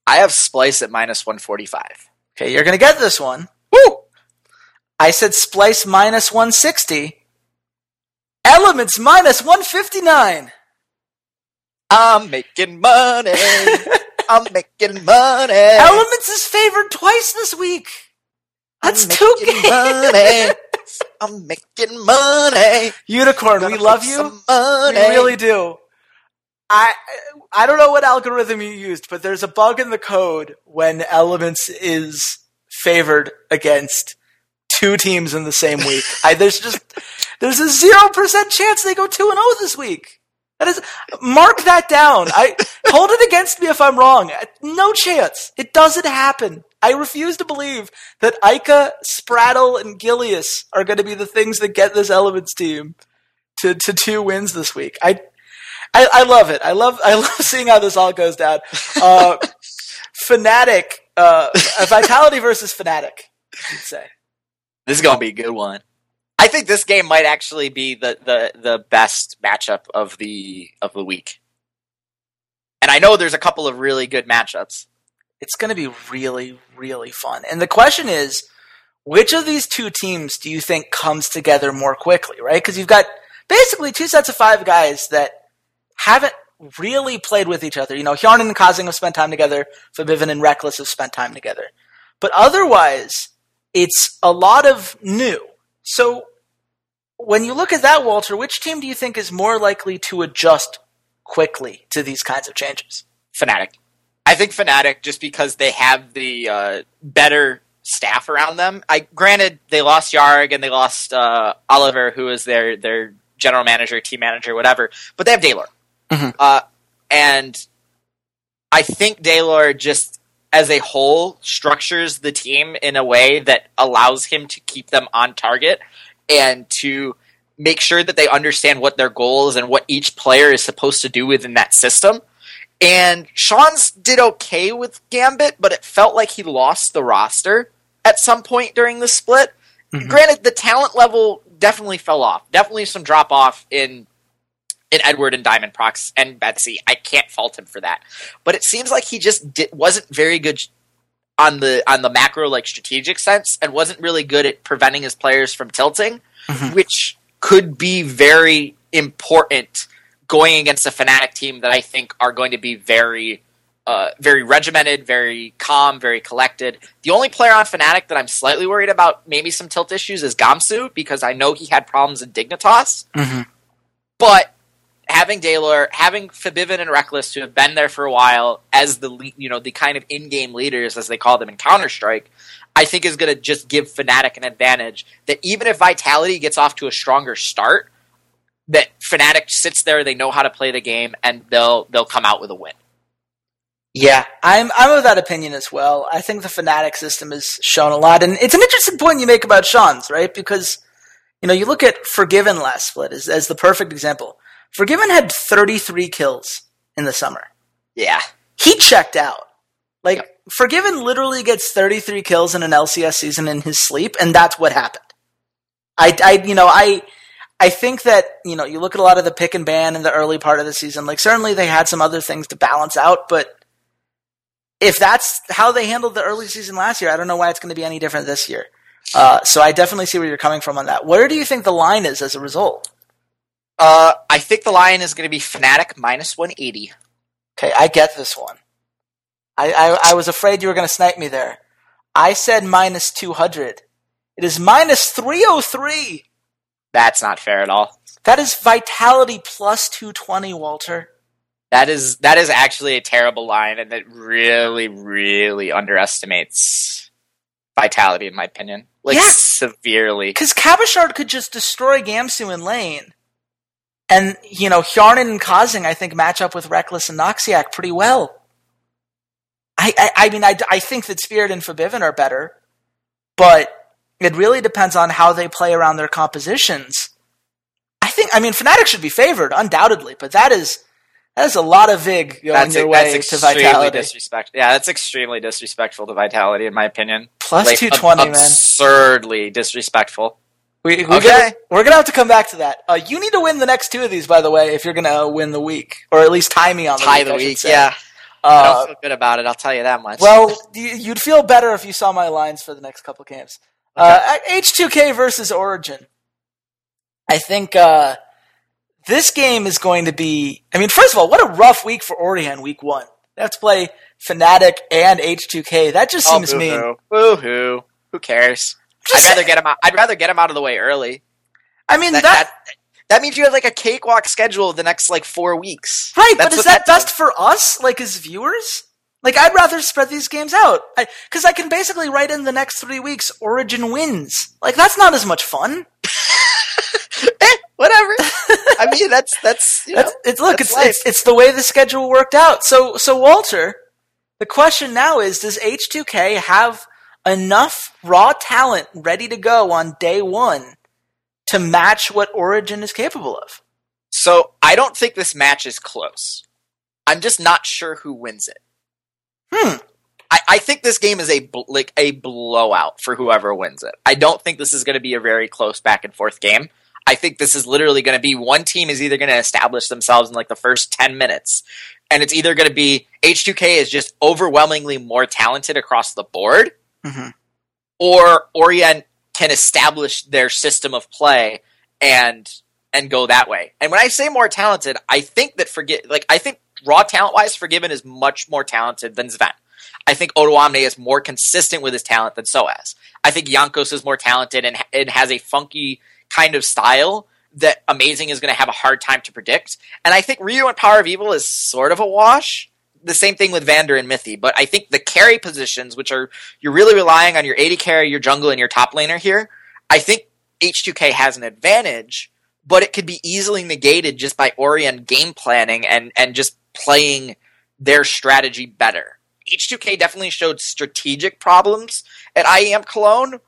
I have Splyce at minus 145. Okay, you're going to get this one. Woo! I said Splyce minus 160. Elements minus 159. I'm making money. I'm making money. Elements is favored twice this week. That's I'm two games. Money. I'm making money. Unikrn, we love you. Money. We really do. I I don't know what algorithm you used, but there's a bug in the code when Elements is favored against two teams in the same week. I, there's just there's a zero percent chance they go two and zero oh this week. That is, mark that down. I hold it against me if I'm wrong. No chance. It doesn't happen. I refuse to believe that Eika, Sprattel, and Gilius are going to be the things that get this Elements team to, to two wins this week. I, I, I love it. I love I love seeing how this all goes down. Uh, Fnatic, uh, Vitality versus Fnatic. You'd say this is gonna be a good one. I think this game might actually be the, the, the best matchup of the of the week. And I know there's a couple of really good matchups. It's going to be really, really fun. And the question is, which of these two teams do you think comes together more quickly, right? Because you've got basically two sets of five guys that haven't really played with each other. You know, Hjarnan and kaSing have spent time together, Febiven and Rekkles have spent time together. But otherwise, it's a lot of new. So when you look at that, Walter, which team do you think is more likely to adjust quickly to these kinds of changes? Fnatic. I think Fnatic, just because they have the uh, better staff around them. I granted they lost Yarg and they lost uh, Oliver, who is their their general manager, team manager, whatever. But they have Deilor, mm-hmm. uh, and I think Deilor just as a whole structures the team in a way that allows him to keep them on target and to make sure that they understand what their goals and what each player is supposed to do within that system. And Shaunz did okay with Gambit, but it felt like he lost the roster at some point during the split. Mhm. Granted, the talent level definitely fell off. Definitely some drop off in in Edward and Diamondprox and Betsy. I can't fault him for that. But it seems like he just di- wasn't very good on the on the macro like strategic sense and wasn't really good at preventing his players from tilting, Mhm. which could be very important going against a Fnatic team that I think are going to be very uh, very regimented, very calm, very collected. The only player on Fnatic that I'm slightly worried about maybe some tilt issues is Gamsu because I know he had problems in Dignitas. Mm-hmm. But having Deilor, having Febiven and Rekkles who have been there for a while as the you know the kind of in-game leaders as they call them in Counter Strike, I think is going to just give Fnatic an advantage. That even if Vitality gets off to a stronger start, that Fnatic sits there, they know how to play the game, and they'll they'll come out with a win. Yeah, I'm I'm of that opinion as well. I think the Fnatic system has shown a lot, and it's an interesting point you make about Shaunz, right? Because you know you look at Forgiven last split as as the perfect example. Forgiven had 33 kills in the summer. Yeah, He checked out. Like Forgiven literally gets 33 kills in an LCS season in his sleep, and that's what happened. I, I, you know, I, I think that you know you look at a lot of the pick and ban in the early part of the season. Like certainly they had some other things to balance out, but if that's how they handled the early season last year, I don't know why it's going to be any different this year. Uh, so I definitely see where you're coming from on that. Where do you think the line is as a result? Uh, I think the line is going to be Fnatic minus 180. Okay, I get this one. I, I, I was afraid you were going to snipe me there. I said minus 200. It is minus 303. That's not fair at all. That is vitality plus 220, Walter. That is that is actually a terrible line, and it really, really underestimates vitality, in my opinion. Like Yeah. severely. Because Cabochard could just destroy Gamsu in lane. And, you know, Hjarnan and kaSing, I think, match up with Rekkles and Noxiak pretty well. I, I, I mean, I, I think that Spirit and Febiven are better, but it really depends on how they play around their compositions. I think, I mean, Fnatic should be favored, undoubtedly, but that is, that is a lot of VIG going That's, your that's way to Vitality. disrespectful. Yeah, that's extremely disrespectful to vitality, in my opinion. Plus Like, 220, ab- man. Absurdly disrespectful. We, we're, Okay. gonna, have to come back to that. Uh, you need to win the next two of these, by the way, if you're gonna win the week, or at least tie me on the Tie week. the I week, yeah. I Uh, don't feel good about it. I'll tell you that much. well, you- you'd feel better if you saw my lines for the next couple games. Uh, H2K versus Origen. I think uh, this game is going to be. I mean, first of all, what a rough week for Origen week one. They have to play Fnatic and H2K. That just oh, seems mean. boo-hoo. Boo-hoo. Who cares? I'd rather get him out. I'd rather get him out of the way early. I mean, That, that, that, that means you have like a cakewalk schedule the next like four weeks. Right, That's but is that best for us, like as viewers? Like, I'd rather spread these games out. Because I, can basically write in the next three weeks, Origen wins. Like, that's not as much fun. eh, whatever. I mean, that's that's you know, That's, it's, look, that's it's, it's, it's the way the schedule worked out. So, so Walter, the question now is, does H2K have enough raw talent ready to go on day one to match what Origen is capable of? So I don't think this match is close. I'm just not sure who wins it. Hmm. I, I think this game is a bl- like a blowout for whoever wins it. I don't think this is going to be a very close back and forth game. I think this is literally going to be one team is either going to establish themselves in like the first 10 minutes and it's either going to be H2K is just overwhelmingly more talented across the board Mhm. or Origen can establish their system of play and and go that way. And when I say more talented, I think that forget like I think raw talent wise, Forgiven is much more talented than Sven. I think Odoamne is more consistent with his talent than Soaz. I think Jankos is more talented and, and has a funky kind of style that Amazing is going to have a hard time to predict. And I think Ryu and Power of Evil is sort of a wash. The same thing with Vander and Mithy, but I think the carry positions, which are you're really relying on your AD carry, your jungle, and your top laner here. I think H2K has an advantage, but it could be easily negated just by Origen game planning and and just playing their strategy better. H2K definitely showed strategic problems at IEM Cologne,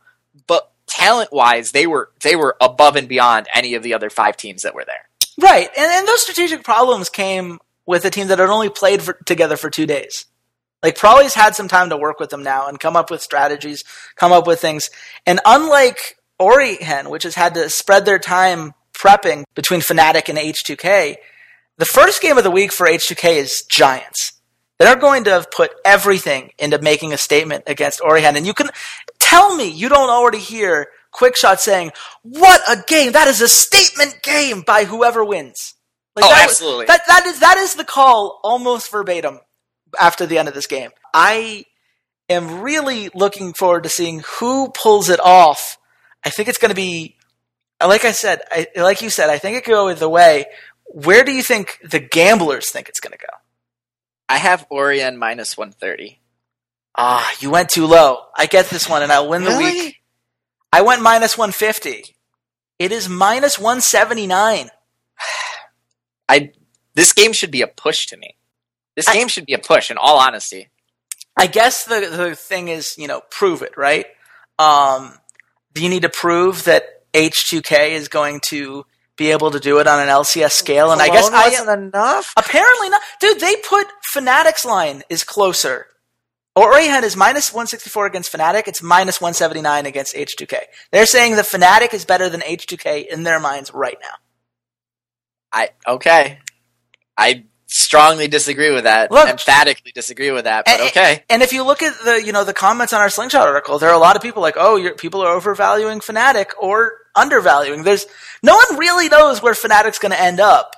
but talent wise, they were they were above and beyond any of the other five teams that were there. Right, and, and those strategic problems came with a team that had only played for, together for two days. Like Prolly's had some time to work with them now and come up with strategies, come up with things. And unlike Origen, which has had to spread their time prepping between Fnatic and H2K, the first game of the week for H2K is Giants. They're going to have put everything into making a statement against Origen. And you can tell me you don't already hear Quickshot saying, What a game! That is a statement game by whoever wins. Like oh, that, absolutely. That, that, is, that is the call almost verbatim after the end of this game. I am really looking forward to seeing who pulls it off. I think it's going to be, like I said, I, like you said, I think it could go either way. Where do you think the gamblers think it's going to go? I have Origen minus 130. Ah, you went too low. I get this one and I'll win really? the week. I went minus 150. It is minus 179. I this game should be a push to me. This game should be a push in all honesty. I guess the the thing is, you know, prove it, right? Um, you need to prove that H2K is going to be able to do it on an LCS scale, and Alone I guess I wasn't enough. Apparently not, dude. They put Fnatic's line is closer. Origen is minus 164 against Fnatic. It's minus 179 against H2K. They're saying the Fnatic is better than H2K in their minds right now. I okay. I strongly disagree with that. Look, emphatically disagree with that. But and, okay. And if you look at the you know the comments on our slingshot article, there are a lot of people like, oh, people are overvaluing Fnatic or undervaluing. There's no one really knows where Fnatic's going to end up.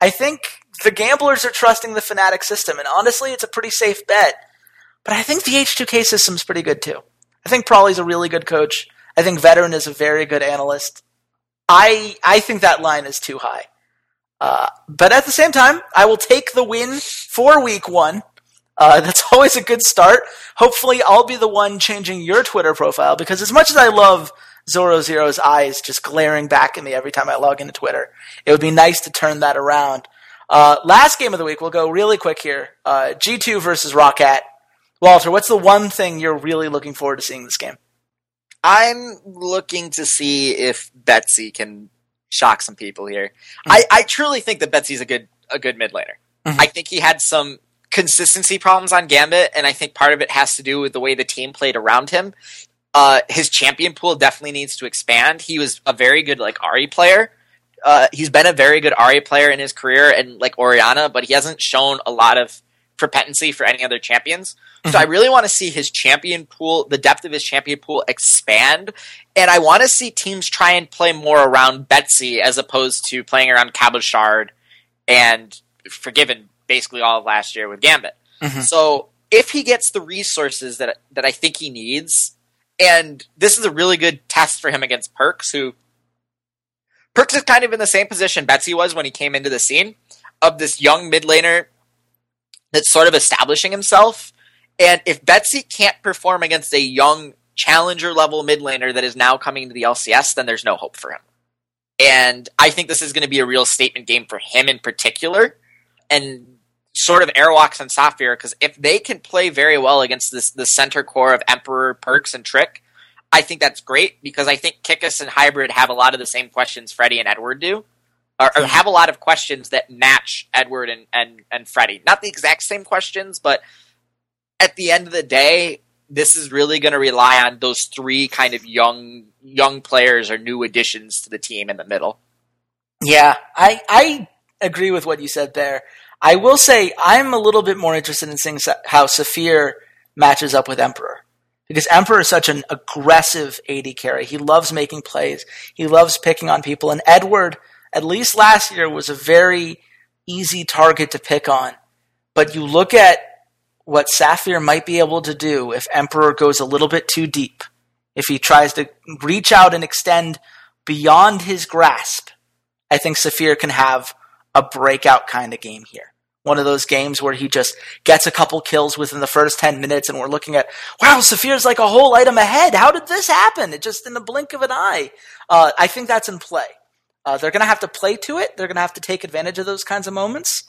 I think the gamblers are trusting the Fnatic system, and honestly, it's a pretty safe bet. But I think the H2K system's pretty good too. I think Prolly's a really good coach. I think Veteran is a very good analyst. I I think that line is too high. Uh, but at the same time, I will take the win for week one. Uh, that's always a good start. Hopefully, I'll be the one changing your Twitter profile because as much as I love Zoro Zero's eyes just glaring back at me every time I log into Twitter, it would be nice to turn that around. Uh, last game of the week, we'll go really quick here. Uh, G2 versus ROCCAT. Walter, what's the one thing you're really looking forward to seeing this game? I'm looking to see if Betsy can shock some people here. Mm-hmm. I, I truly think that Betsy's a good a good mid laner. Mm-hmm. I think he had some consistency problems on Gambit, and I think part of it has to do with the way the team played around him. Uh, his champion pool definitely needs to expand. He was a very good like Ahri player. Uh, he's been a very good Ahri player in his career, and like Orianna, but he hasn't shown a lot of propensity for any other champions. Mm-hmm. So I really want to see his champion pool, the depth of his champion pool expand. And I want to see teams try and play more around Betsy as opposed to playing around Cabochard and Forgiven basically all of last year with Gambit. Mm-hmm. So if he gets the resources that that I think he needs, and this is a really good test for him against Perks, who Perks is kind of in the same position Betsy was when he came into the scene of this young mid laner that's sort of establishing himself. And if Betsy can't perform against a young challenger level mid laner that is now coming to the LCS, then there's no hope for him. And I think this is going to be a real statement game for him in particular, and sort of Airwaks and Safir, because if they can play very well against this the center core of Emperor, Perks, and Trick, I think that's great because I think Kikis and Hybrid have a lot of the same questions Freddy and Edward do or, or, have a lot of questions that match Edward and, and, and Freddy. Not the exact same questions, but at the end of the day, this is really going to rely on those three kind of young young players or new additions to the team in the middle. Yeah, I I agree with what you said there. I will say I'm a little bit more interested in seeing how Safir matches up with Emperor. Because Emperor is such an aggressive AD carry. He loves making plays. He loves picking on people. And Edward – at least last year, was a very easy target to pick on. But you look at what Safir might be able to do if Emperor goes a little bit too deep, if he tries to reach out and extend beyond his grasp. I think Safir can have a breakout kind of game here. One of those games where he just gets a couple kills within the first 10 minutes and we're looking at, wow, Safir's like a whole item ahead. How did this happen? It just in the blink of an eye. Uh, I think that's in play. Uh, they're going to have to play to it. They're going to have to take advantage of those kinds of moments.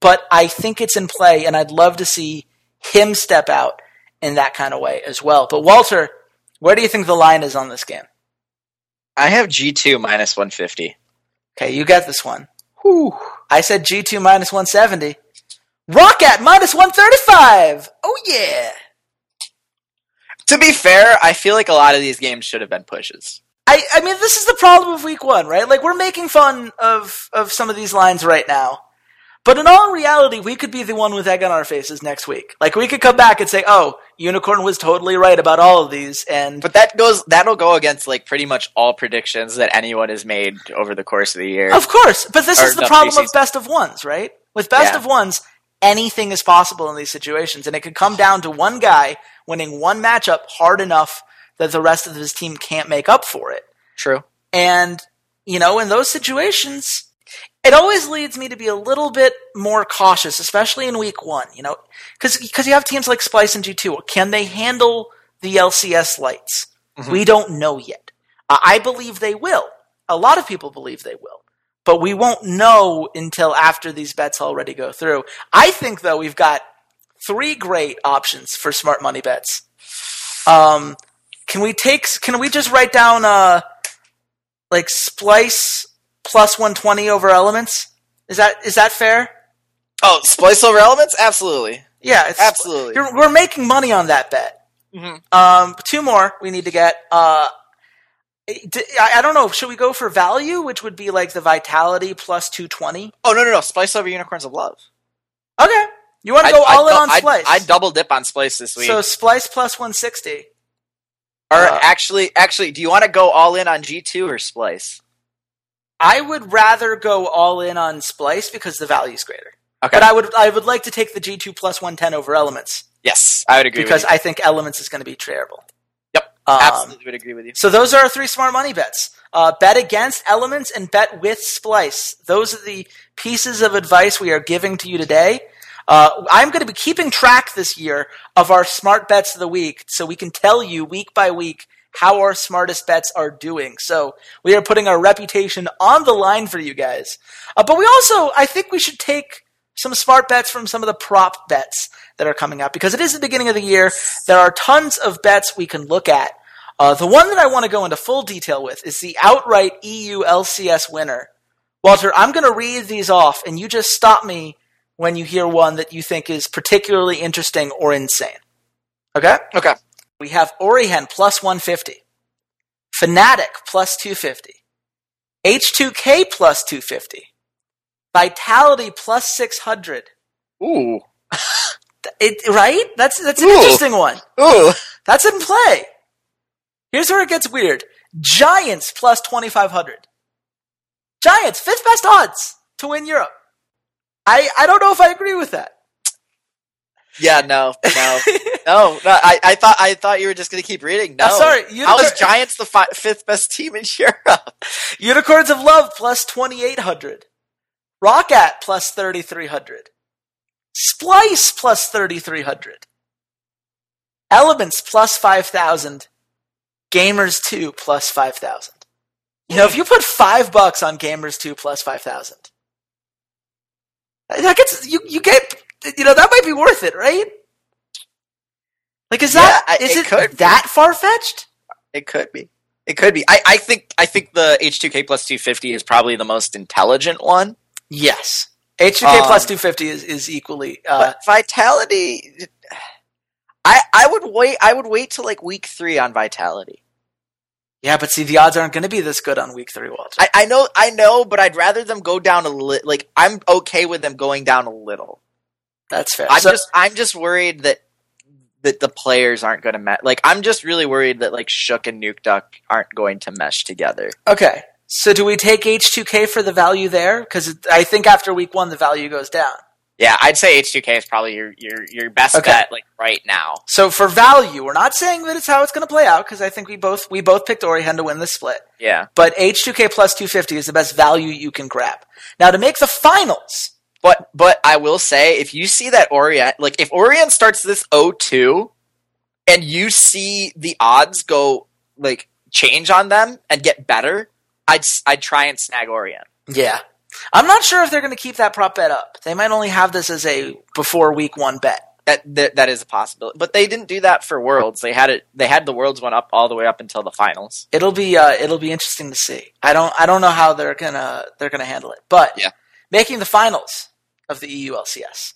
But I think it's in play, and I'd love to see him step out in that kind of way as well. But Walter, where do you think the line is on this game? I have G2 minus 150. Okay, you got this one. Whew. I said G2 minus 170. ROCCAT minus 135. Oh, yeah. To be fair, I feel like a lot of these games should have been pushes. I, I mean, this is the problem of week one, right? Like, we're making fun of, of some of these lines right now. But in all reality, we could be the one with egg on our faces next week. Like, we could come back and say, oh, Unikrn was totally right about all of these. And, But that goes that'll go against like pretty much all predictions that anyone has made over the course of the year. of course, but this Or is the the problem of best of ones, right? With best Yeah. of ones, anything is possible in these situations. And it could come down to one guy winning one matchup hard enough that the rest of his team can't make up for it. True. And, you know, in those situations, it always leads me to be a little bit more cautious, especially in week one, you know, because you have teams like Splyce and G2. Can they handle the LCS lights? Mhm. We don't know yet. Uh, I believe they will. A lot of people believe they will. But we won't know until after these bets already go through. I think, though, we've got three great options for smart money bets. Um, can we take? Can we just write down uh, like splyce plus one twenty over elements? Is that is that fair? Oh, splyce over elements? Absolutely. Yeah, it's, Absolutely. We're making money on that bet. Mhm. Um, two more we need to get. Uh, I, I don't know. Should we go for value, which would be like the vitality plus two twenty? Oh no no no! Splyce over unicorns of love. Okay, you want to go all in on splyce? I double dip on splyce this week. so splyce plus one sixty. Or uh, actually, actually, do you want to go all in on G two or splyce? I would rather go all in on splyce because the value is greater. Okay. But I would I would like to take the G two plus one ten over elements yes, I would agree because with you. I think elements is going to be terrible. Yep, Um, absolutely would agree with you. So those are our three smart money bets. Uh, bet against elements and bet with splyce. Those are the pieces of advice we are giving to you today. Uh, I'm going to be keeping track this year of our smart bets of the week so we can tell you week by week how our smartest bets are doing. So we are putting our reputation on the line for you guys. Uh, but we also, I think we should take some smart bets from some of the prop bets that are coming up because it is the beginning of the year. There are tons of bets we can look at. Uh, the one that I want to go into full detail with is the outright EU LCS winner. Walter, I'm going to read these off, and you just stop me when you hear one that you think is particularly interesting or insane. Okay? Okay. We have Origen plus 150, Fnatic plus 250, H2K plus 250, Vitality plus 600. Ooh, It, right? That's that's an Ooh. interesting one. ooh. That's in play. Here's where it gets weird. Giants plus 2,500. Giants, fifth best odds to win Europe. I, I don't know if I agree with that. Yeah, no, no, no, no. I, I thought I thought you were just gonna keep reading. No, I'm sorry, you How is Giants the fi- fifth best team in Europe? Unicorns of Love plus 2,800. ROCCAT plus 3,300. Splyce plus 3,300. Elements plus 5,000. Gamers 2 plus 5,000. You know, if you put five bucks on Gamers 2 plus 5,000, that gets, you, you get, you know, that might be worth it, right? Like, is that, Yeah, I- is it it, that far fetched? It could be. It could be. I, I think I think the H2K plus 250 is probably the most intelligent one. Yes. H2K Um, plus 250 is, is equally, uh, But Vitality, I I would wait. I would wait till like week three on Vitality. Yeah, but see, the odds aren't going to be this good on week three, Walter. I, I know, I know, but I'd rather them go down a little. Like I'm okay with them going down a little. That's fair. I'm So- just, I'm just worried that that the players aren't going to mesh. Like I'm just really worried that like Shook and Nukeduck aren't going to mesh together. okay. So do we take H2K for the value there? Because I think after week one, the value goes down. Yeah, I'd say H2K is probably your your your best Okay. bet like right now. So for value, we're not saying that it's how it's going to play out because I think we both we both picked Origen to win this split. Yeah, But H2K plus 250 is the best value you can grab. Now to make the finals, but but I will say if you see that Origen like if Origen starts this 0-2 and you see the odds go like change on them and get better, I'd I'd try and snag Origen. yeah, I'm not sure if they're going to keep that prop bet up. They might only have this as a before week one bet. That, that that is a possibility, but they didn't do that for Worlds. They had it. They had the Worlds one up all the way up until the finals. it'll be uh, it'll be interesting to see. I don't I don't know how they're gonna they're gonna handle it, but Yeah. making the finals of the EU LCS,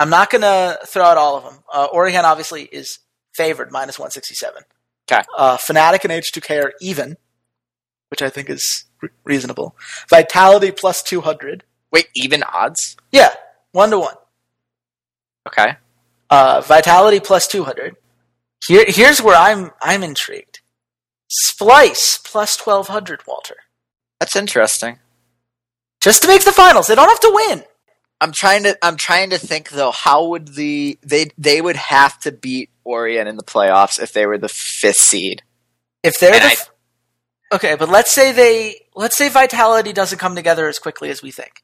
I'm not gonna throw out all of them. Uh, Origen obviously is favored minus 167. Okay. Uh, Fnatic and H2K are even which I think is re- reasonable. Vitality plus 200. Wait, even odds? Yeah, one to one. Okay. Uh, Vitality plus 200. Here, here's where I'm I'm intrigued. Splyce plus 1200, Walter. That's interesting. Just to make the finals. They don't have to win. I'm trying to I'm trying to think though, how would the they they would have to beat Origen in the playoffs if they were the fifth seed. If they're And the I- Okay, but let's say they let's say Vitality doesn't come together as quickly as we think.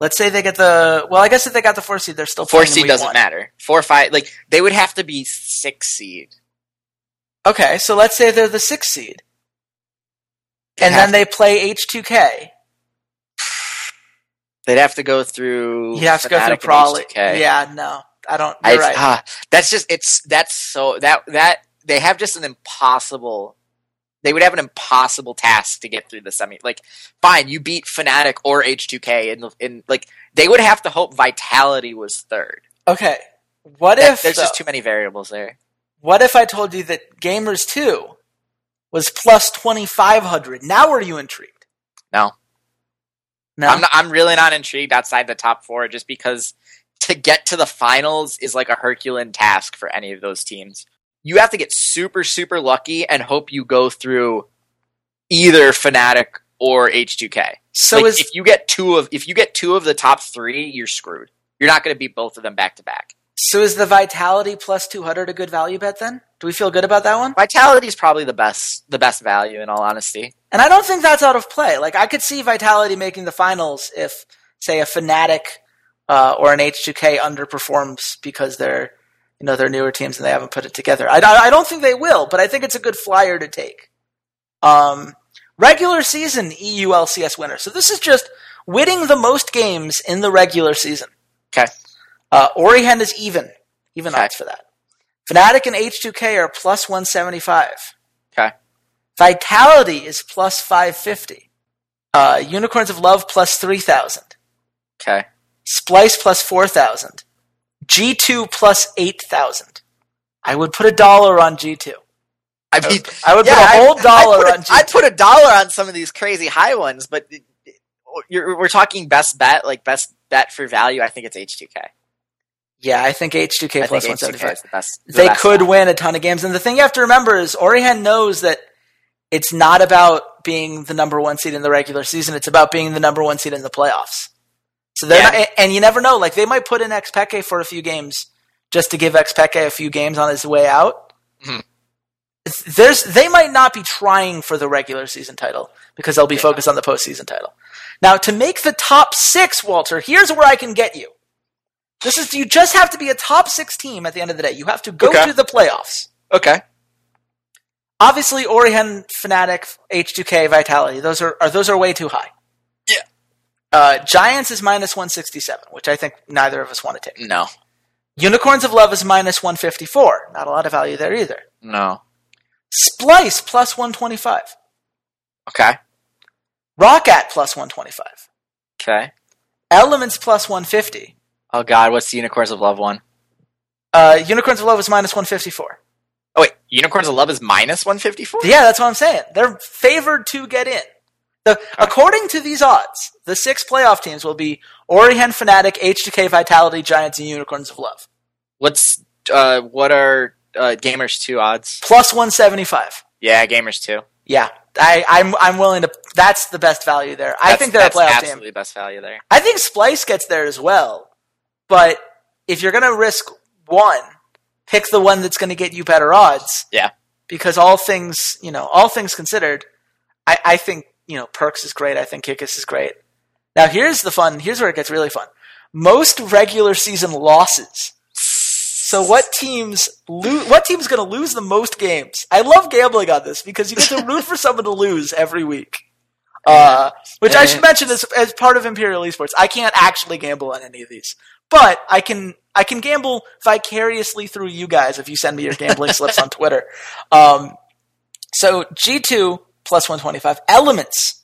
Let's say they get the well, I guess if they got the four seed, they're still Four seed doesn't one. matter. Four five like they would have to be six seed. Okay, so let's say they're the six seed, They'd and then they play H2K. They'd have to go through. You have to go through probably. Yeah, no, I don't. You're right. ah, that's just it's that's so that that they have just an impossible. They would have an impossible task to get through the semi. Like, fine, you beat Fnatic or H2K, and in like they would have to hope Vitality was third. okay, what That- if there's just too many variables there. what if I told you that Gamers Two was plus twenty five hundred? Now are you intrigued? No. No. I'm not, I'm really not intrigued outside the top four, just because to get to the finals is like a Herculean task for any of those teams. You have to get super super lucky and hope you go through either Fnatic or H2K. so Like, is if you get two of if you get two of the top three, you're screwed. You're not going to beat both of them back to back. so is the Vitality plus two hundred a good value bet? Then do we feel good about that one? Vitality is probably the best the best value in all honesty. And I don't think that's out of play. Like I could see Vitality making the finals if, say, a Fnatic uh, or an H2K underperforms because they're, you know, they're newer teams and they haven't put it together. I, I don't think they will, but I think it's a good flyer to take. Um, regular season EU LCS winner. So this is just winning the most games in the regular season. Okay. Uh, is even, even Okay. odds for that. Fnatic and H2K are plus 175. Okay. Vitality is plus 550. Uh, Unicorns of Love plus 3,000. Okay. Splyce plus 4,000. G2 plus 8,000. I would put a dollar on G2. I mean, I would yeah, put a whole I'd- dollar I'd on G2. I'd put a dollar on some of these crazy high ones, but you're, we're talking best bet, like best bet for value. I think it's H2K. yeah, I think H2K I plus H2K 175. is the They best could value. win a ton of games. And the thing you have to remember is Origen knows that it's not about being the number one seed in the regular season. It's about being the number one seed in the playoffs. So they're Yeah. not, and you never know. Like they might put in Xpeke for a few games just to give Xpeke a few games on his way out. Mhm. There's they might not be trying for the regular season title because they'll be Yeah. focused on the postseason title. Now to make the top six, Walter, here's where I can get you. This is you just have to be a top six team at the end of the day. You have to go Okay. to the playoffs. Okay. Obviously, Origen, Fnatic, H2K, Vitality. Those are, are those are way too high. Uh, Giants is minus 167, which I think neither of us want to take. No. Unicorns of Love is minus 154. Not a lot of value there either. No. Splyce plus 125. Okay. ROCCAT plus 125. Okay. Elements plus 150. Oh God, what's the Unicorns of Love one? Uh, Unicorns of Love is minus 154. Oh wait, Unicorns of Love is minus one fifty four. Yeah, that's what I'm saying. They're favored to get in. The, according to these odds, the six playoff teams will be Origen, Fnatic, H2K, Vitality, Giants, and Unicorns of Love. What's uh what are uh, Gamers two odds? Plus 175. Yeah, Gamers two. Yeah, I, I'm I'm willing to. That's the best value there. I think they're a that's playoff absolutely team. best value there. I think Splyce gets there as well. But if you're gonna risk one, pick the one that's gonna get you better odds. Yeah. Because all things, you know, all things considered, I, I think you know Perks is great. I think Kikis is great. Now here's the fun. Here's where it gets really fun. Most regular season losses. So what teams lo- what team's going to lose the most games? I love gambling on this because you get to root for someone to lose every week. Uh, which I should mention as, as part of Imperial Esports. I can't actually gamble on any of these, but I can I can gamble vicariously through you guys if you send me your gambling slips on Twitter. Um, so G two plus one twenty five, Elements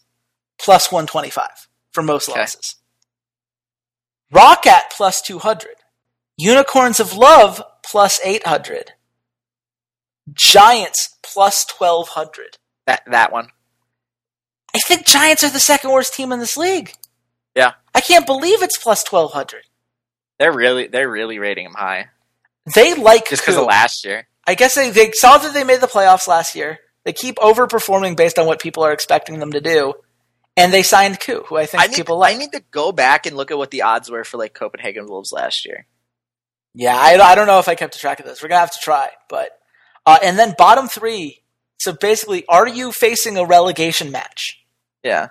plus one twenty five for most Okay. losses. ROCCAT plus two hundred. Unicorns of Love plus 800. Giants plus 1200. That that one. I think Giants are the second worst team in this league. Yeah. I can't believe it's plus 1200. They're really they're really rating him high They like just because Koo. of last year. I guess they, they saw that they made the playoffs last year. They keep overperforming based on what people are expecting them to do. And they signed Koo, who I think I need, people like. I need to go back and look at what the odds were for like Copenhagen Wolves last year. Yeah, I, I don't know if I kept a track of this. We're gonna have to try, but uh, and then bottom three. So basically, are you facing a relegation match? Yeah.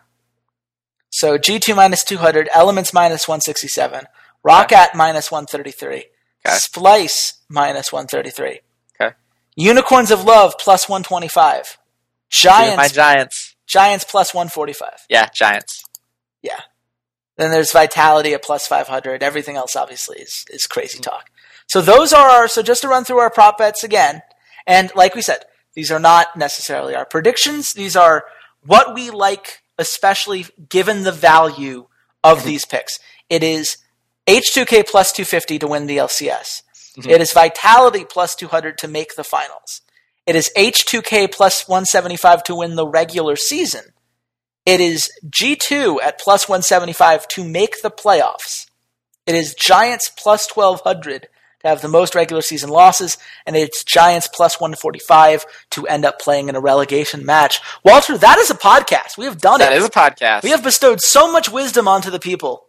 So G two minus two hundred, Elements minus one sixty seven, ROCCAT minus one thirty three, Okay. Splyce minus one thirty three, Okay. Unicorns of Love plus one twenty five, Giants. My Giants Giants. Plus one forty five. Yeah, Giants. Yeah. Then there's Vitality at plus 500. Everything else, obviously, is, is crazy talk. So those are our, so just to run through our prop bets again. And like we said, these are not necessarily our predictions. These are what we like, especially given the value of these picks. It is H2K plus 250 to win the LCS. Mhm. It is Vitality plus 200 to make the finals. It is H2K plus 175 to win the regular season. It is G2 at plus 175 to make the playoffs. It is Giants plus 1200 to have the most regular season losses, and it's Giants plus 145 to end up playing in a relegation match. Walter, that is a podcast. We have done That it. is a podcast. we have bestowed so much wisdom onto the people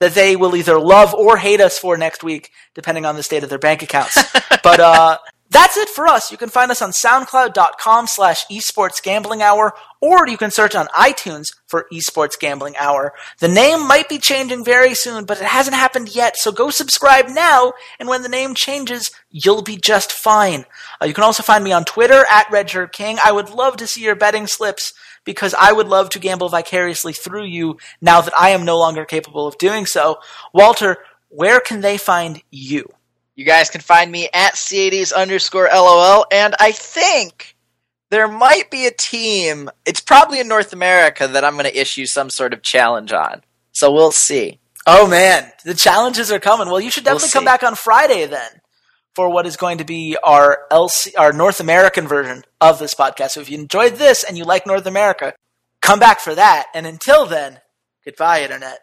that they will either love or hate us for next week, depending on the state of their bank accounts. but uh, that's it for us. You can find us on soundcloud.com slash esports gambling hour, or you can search on iTunes for esports gambling hour. The name might be changing very soon, but it hasn't happened yet, so go subscribe now, and when the name changes, you'll be just fine. Uh, you can also find me on Twitter at RedShirtKing. I would love to see your betting slips because I would love to gamble vicariously through you now that I am no longer capable of doing so. Walter, where can they find you? You guys can find me at C80s underscore LOL, and I think there might be a team, it's probably in North America, that I'm going to issue some sort of challenge on. So we'll see. Oh man, the challenges are coming. Well, you should We'll definitely come back on Friday then for what is going to be our LC, our North American version of this podcast. So if you enjoyed this and you like North America, come back for that. And until then, goodbye, internet.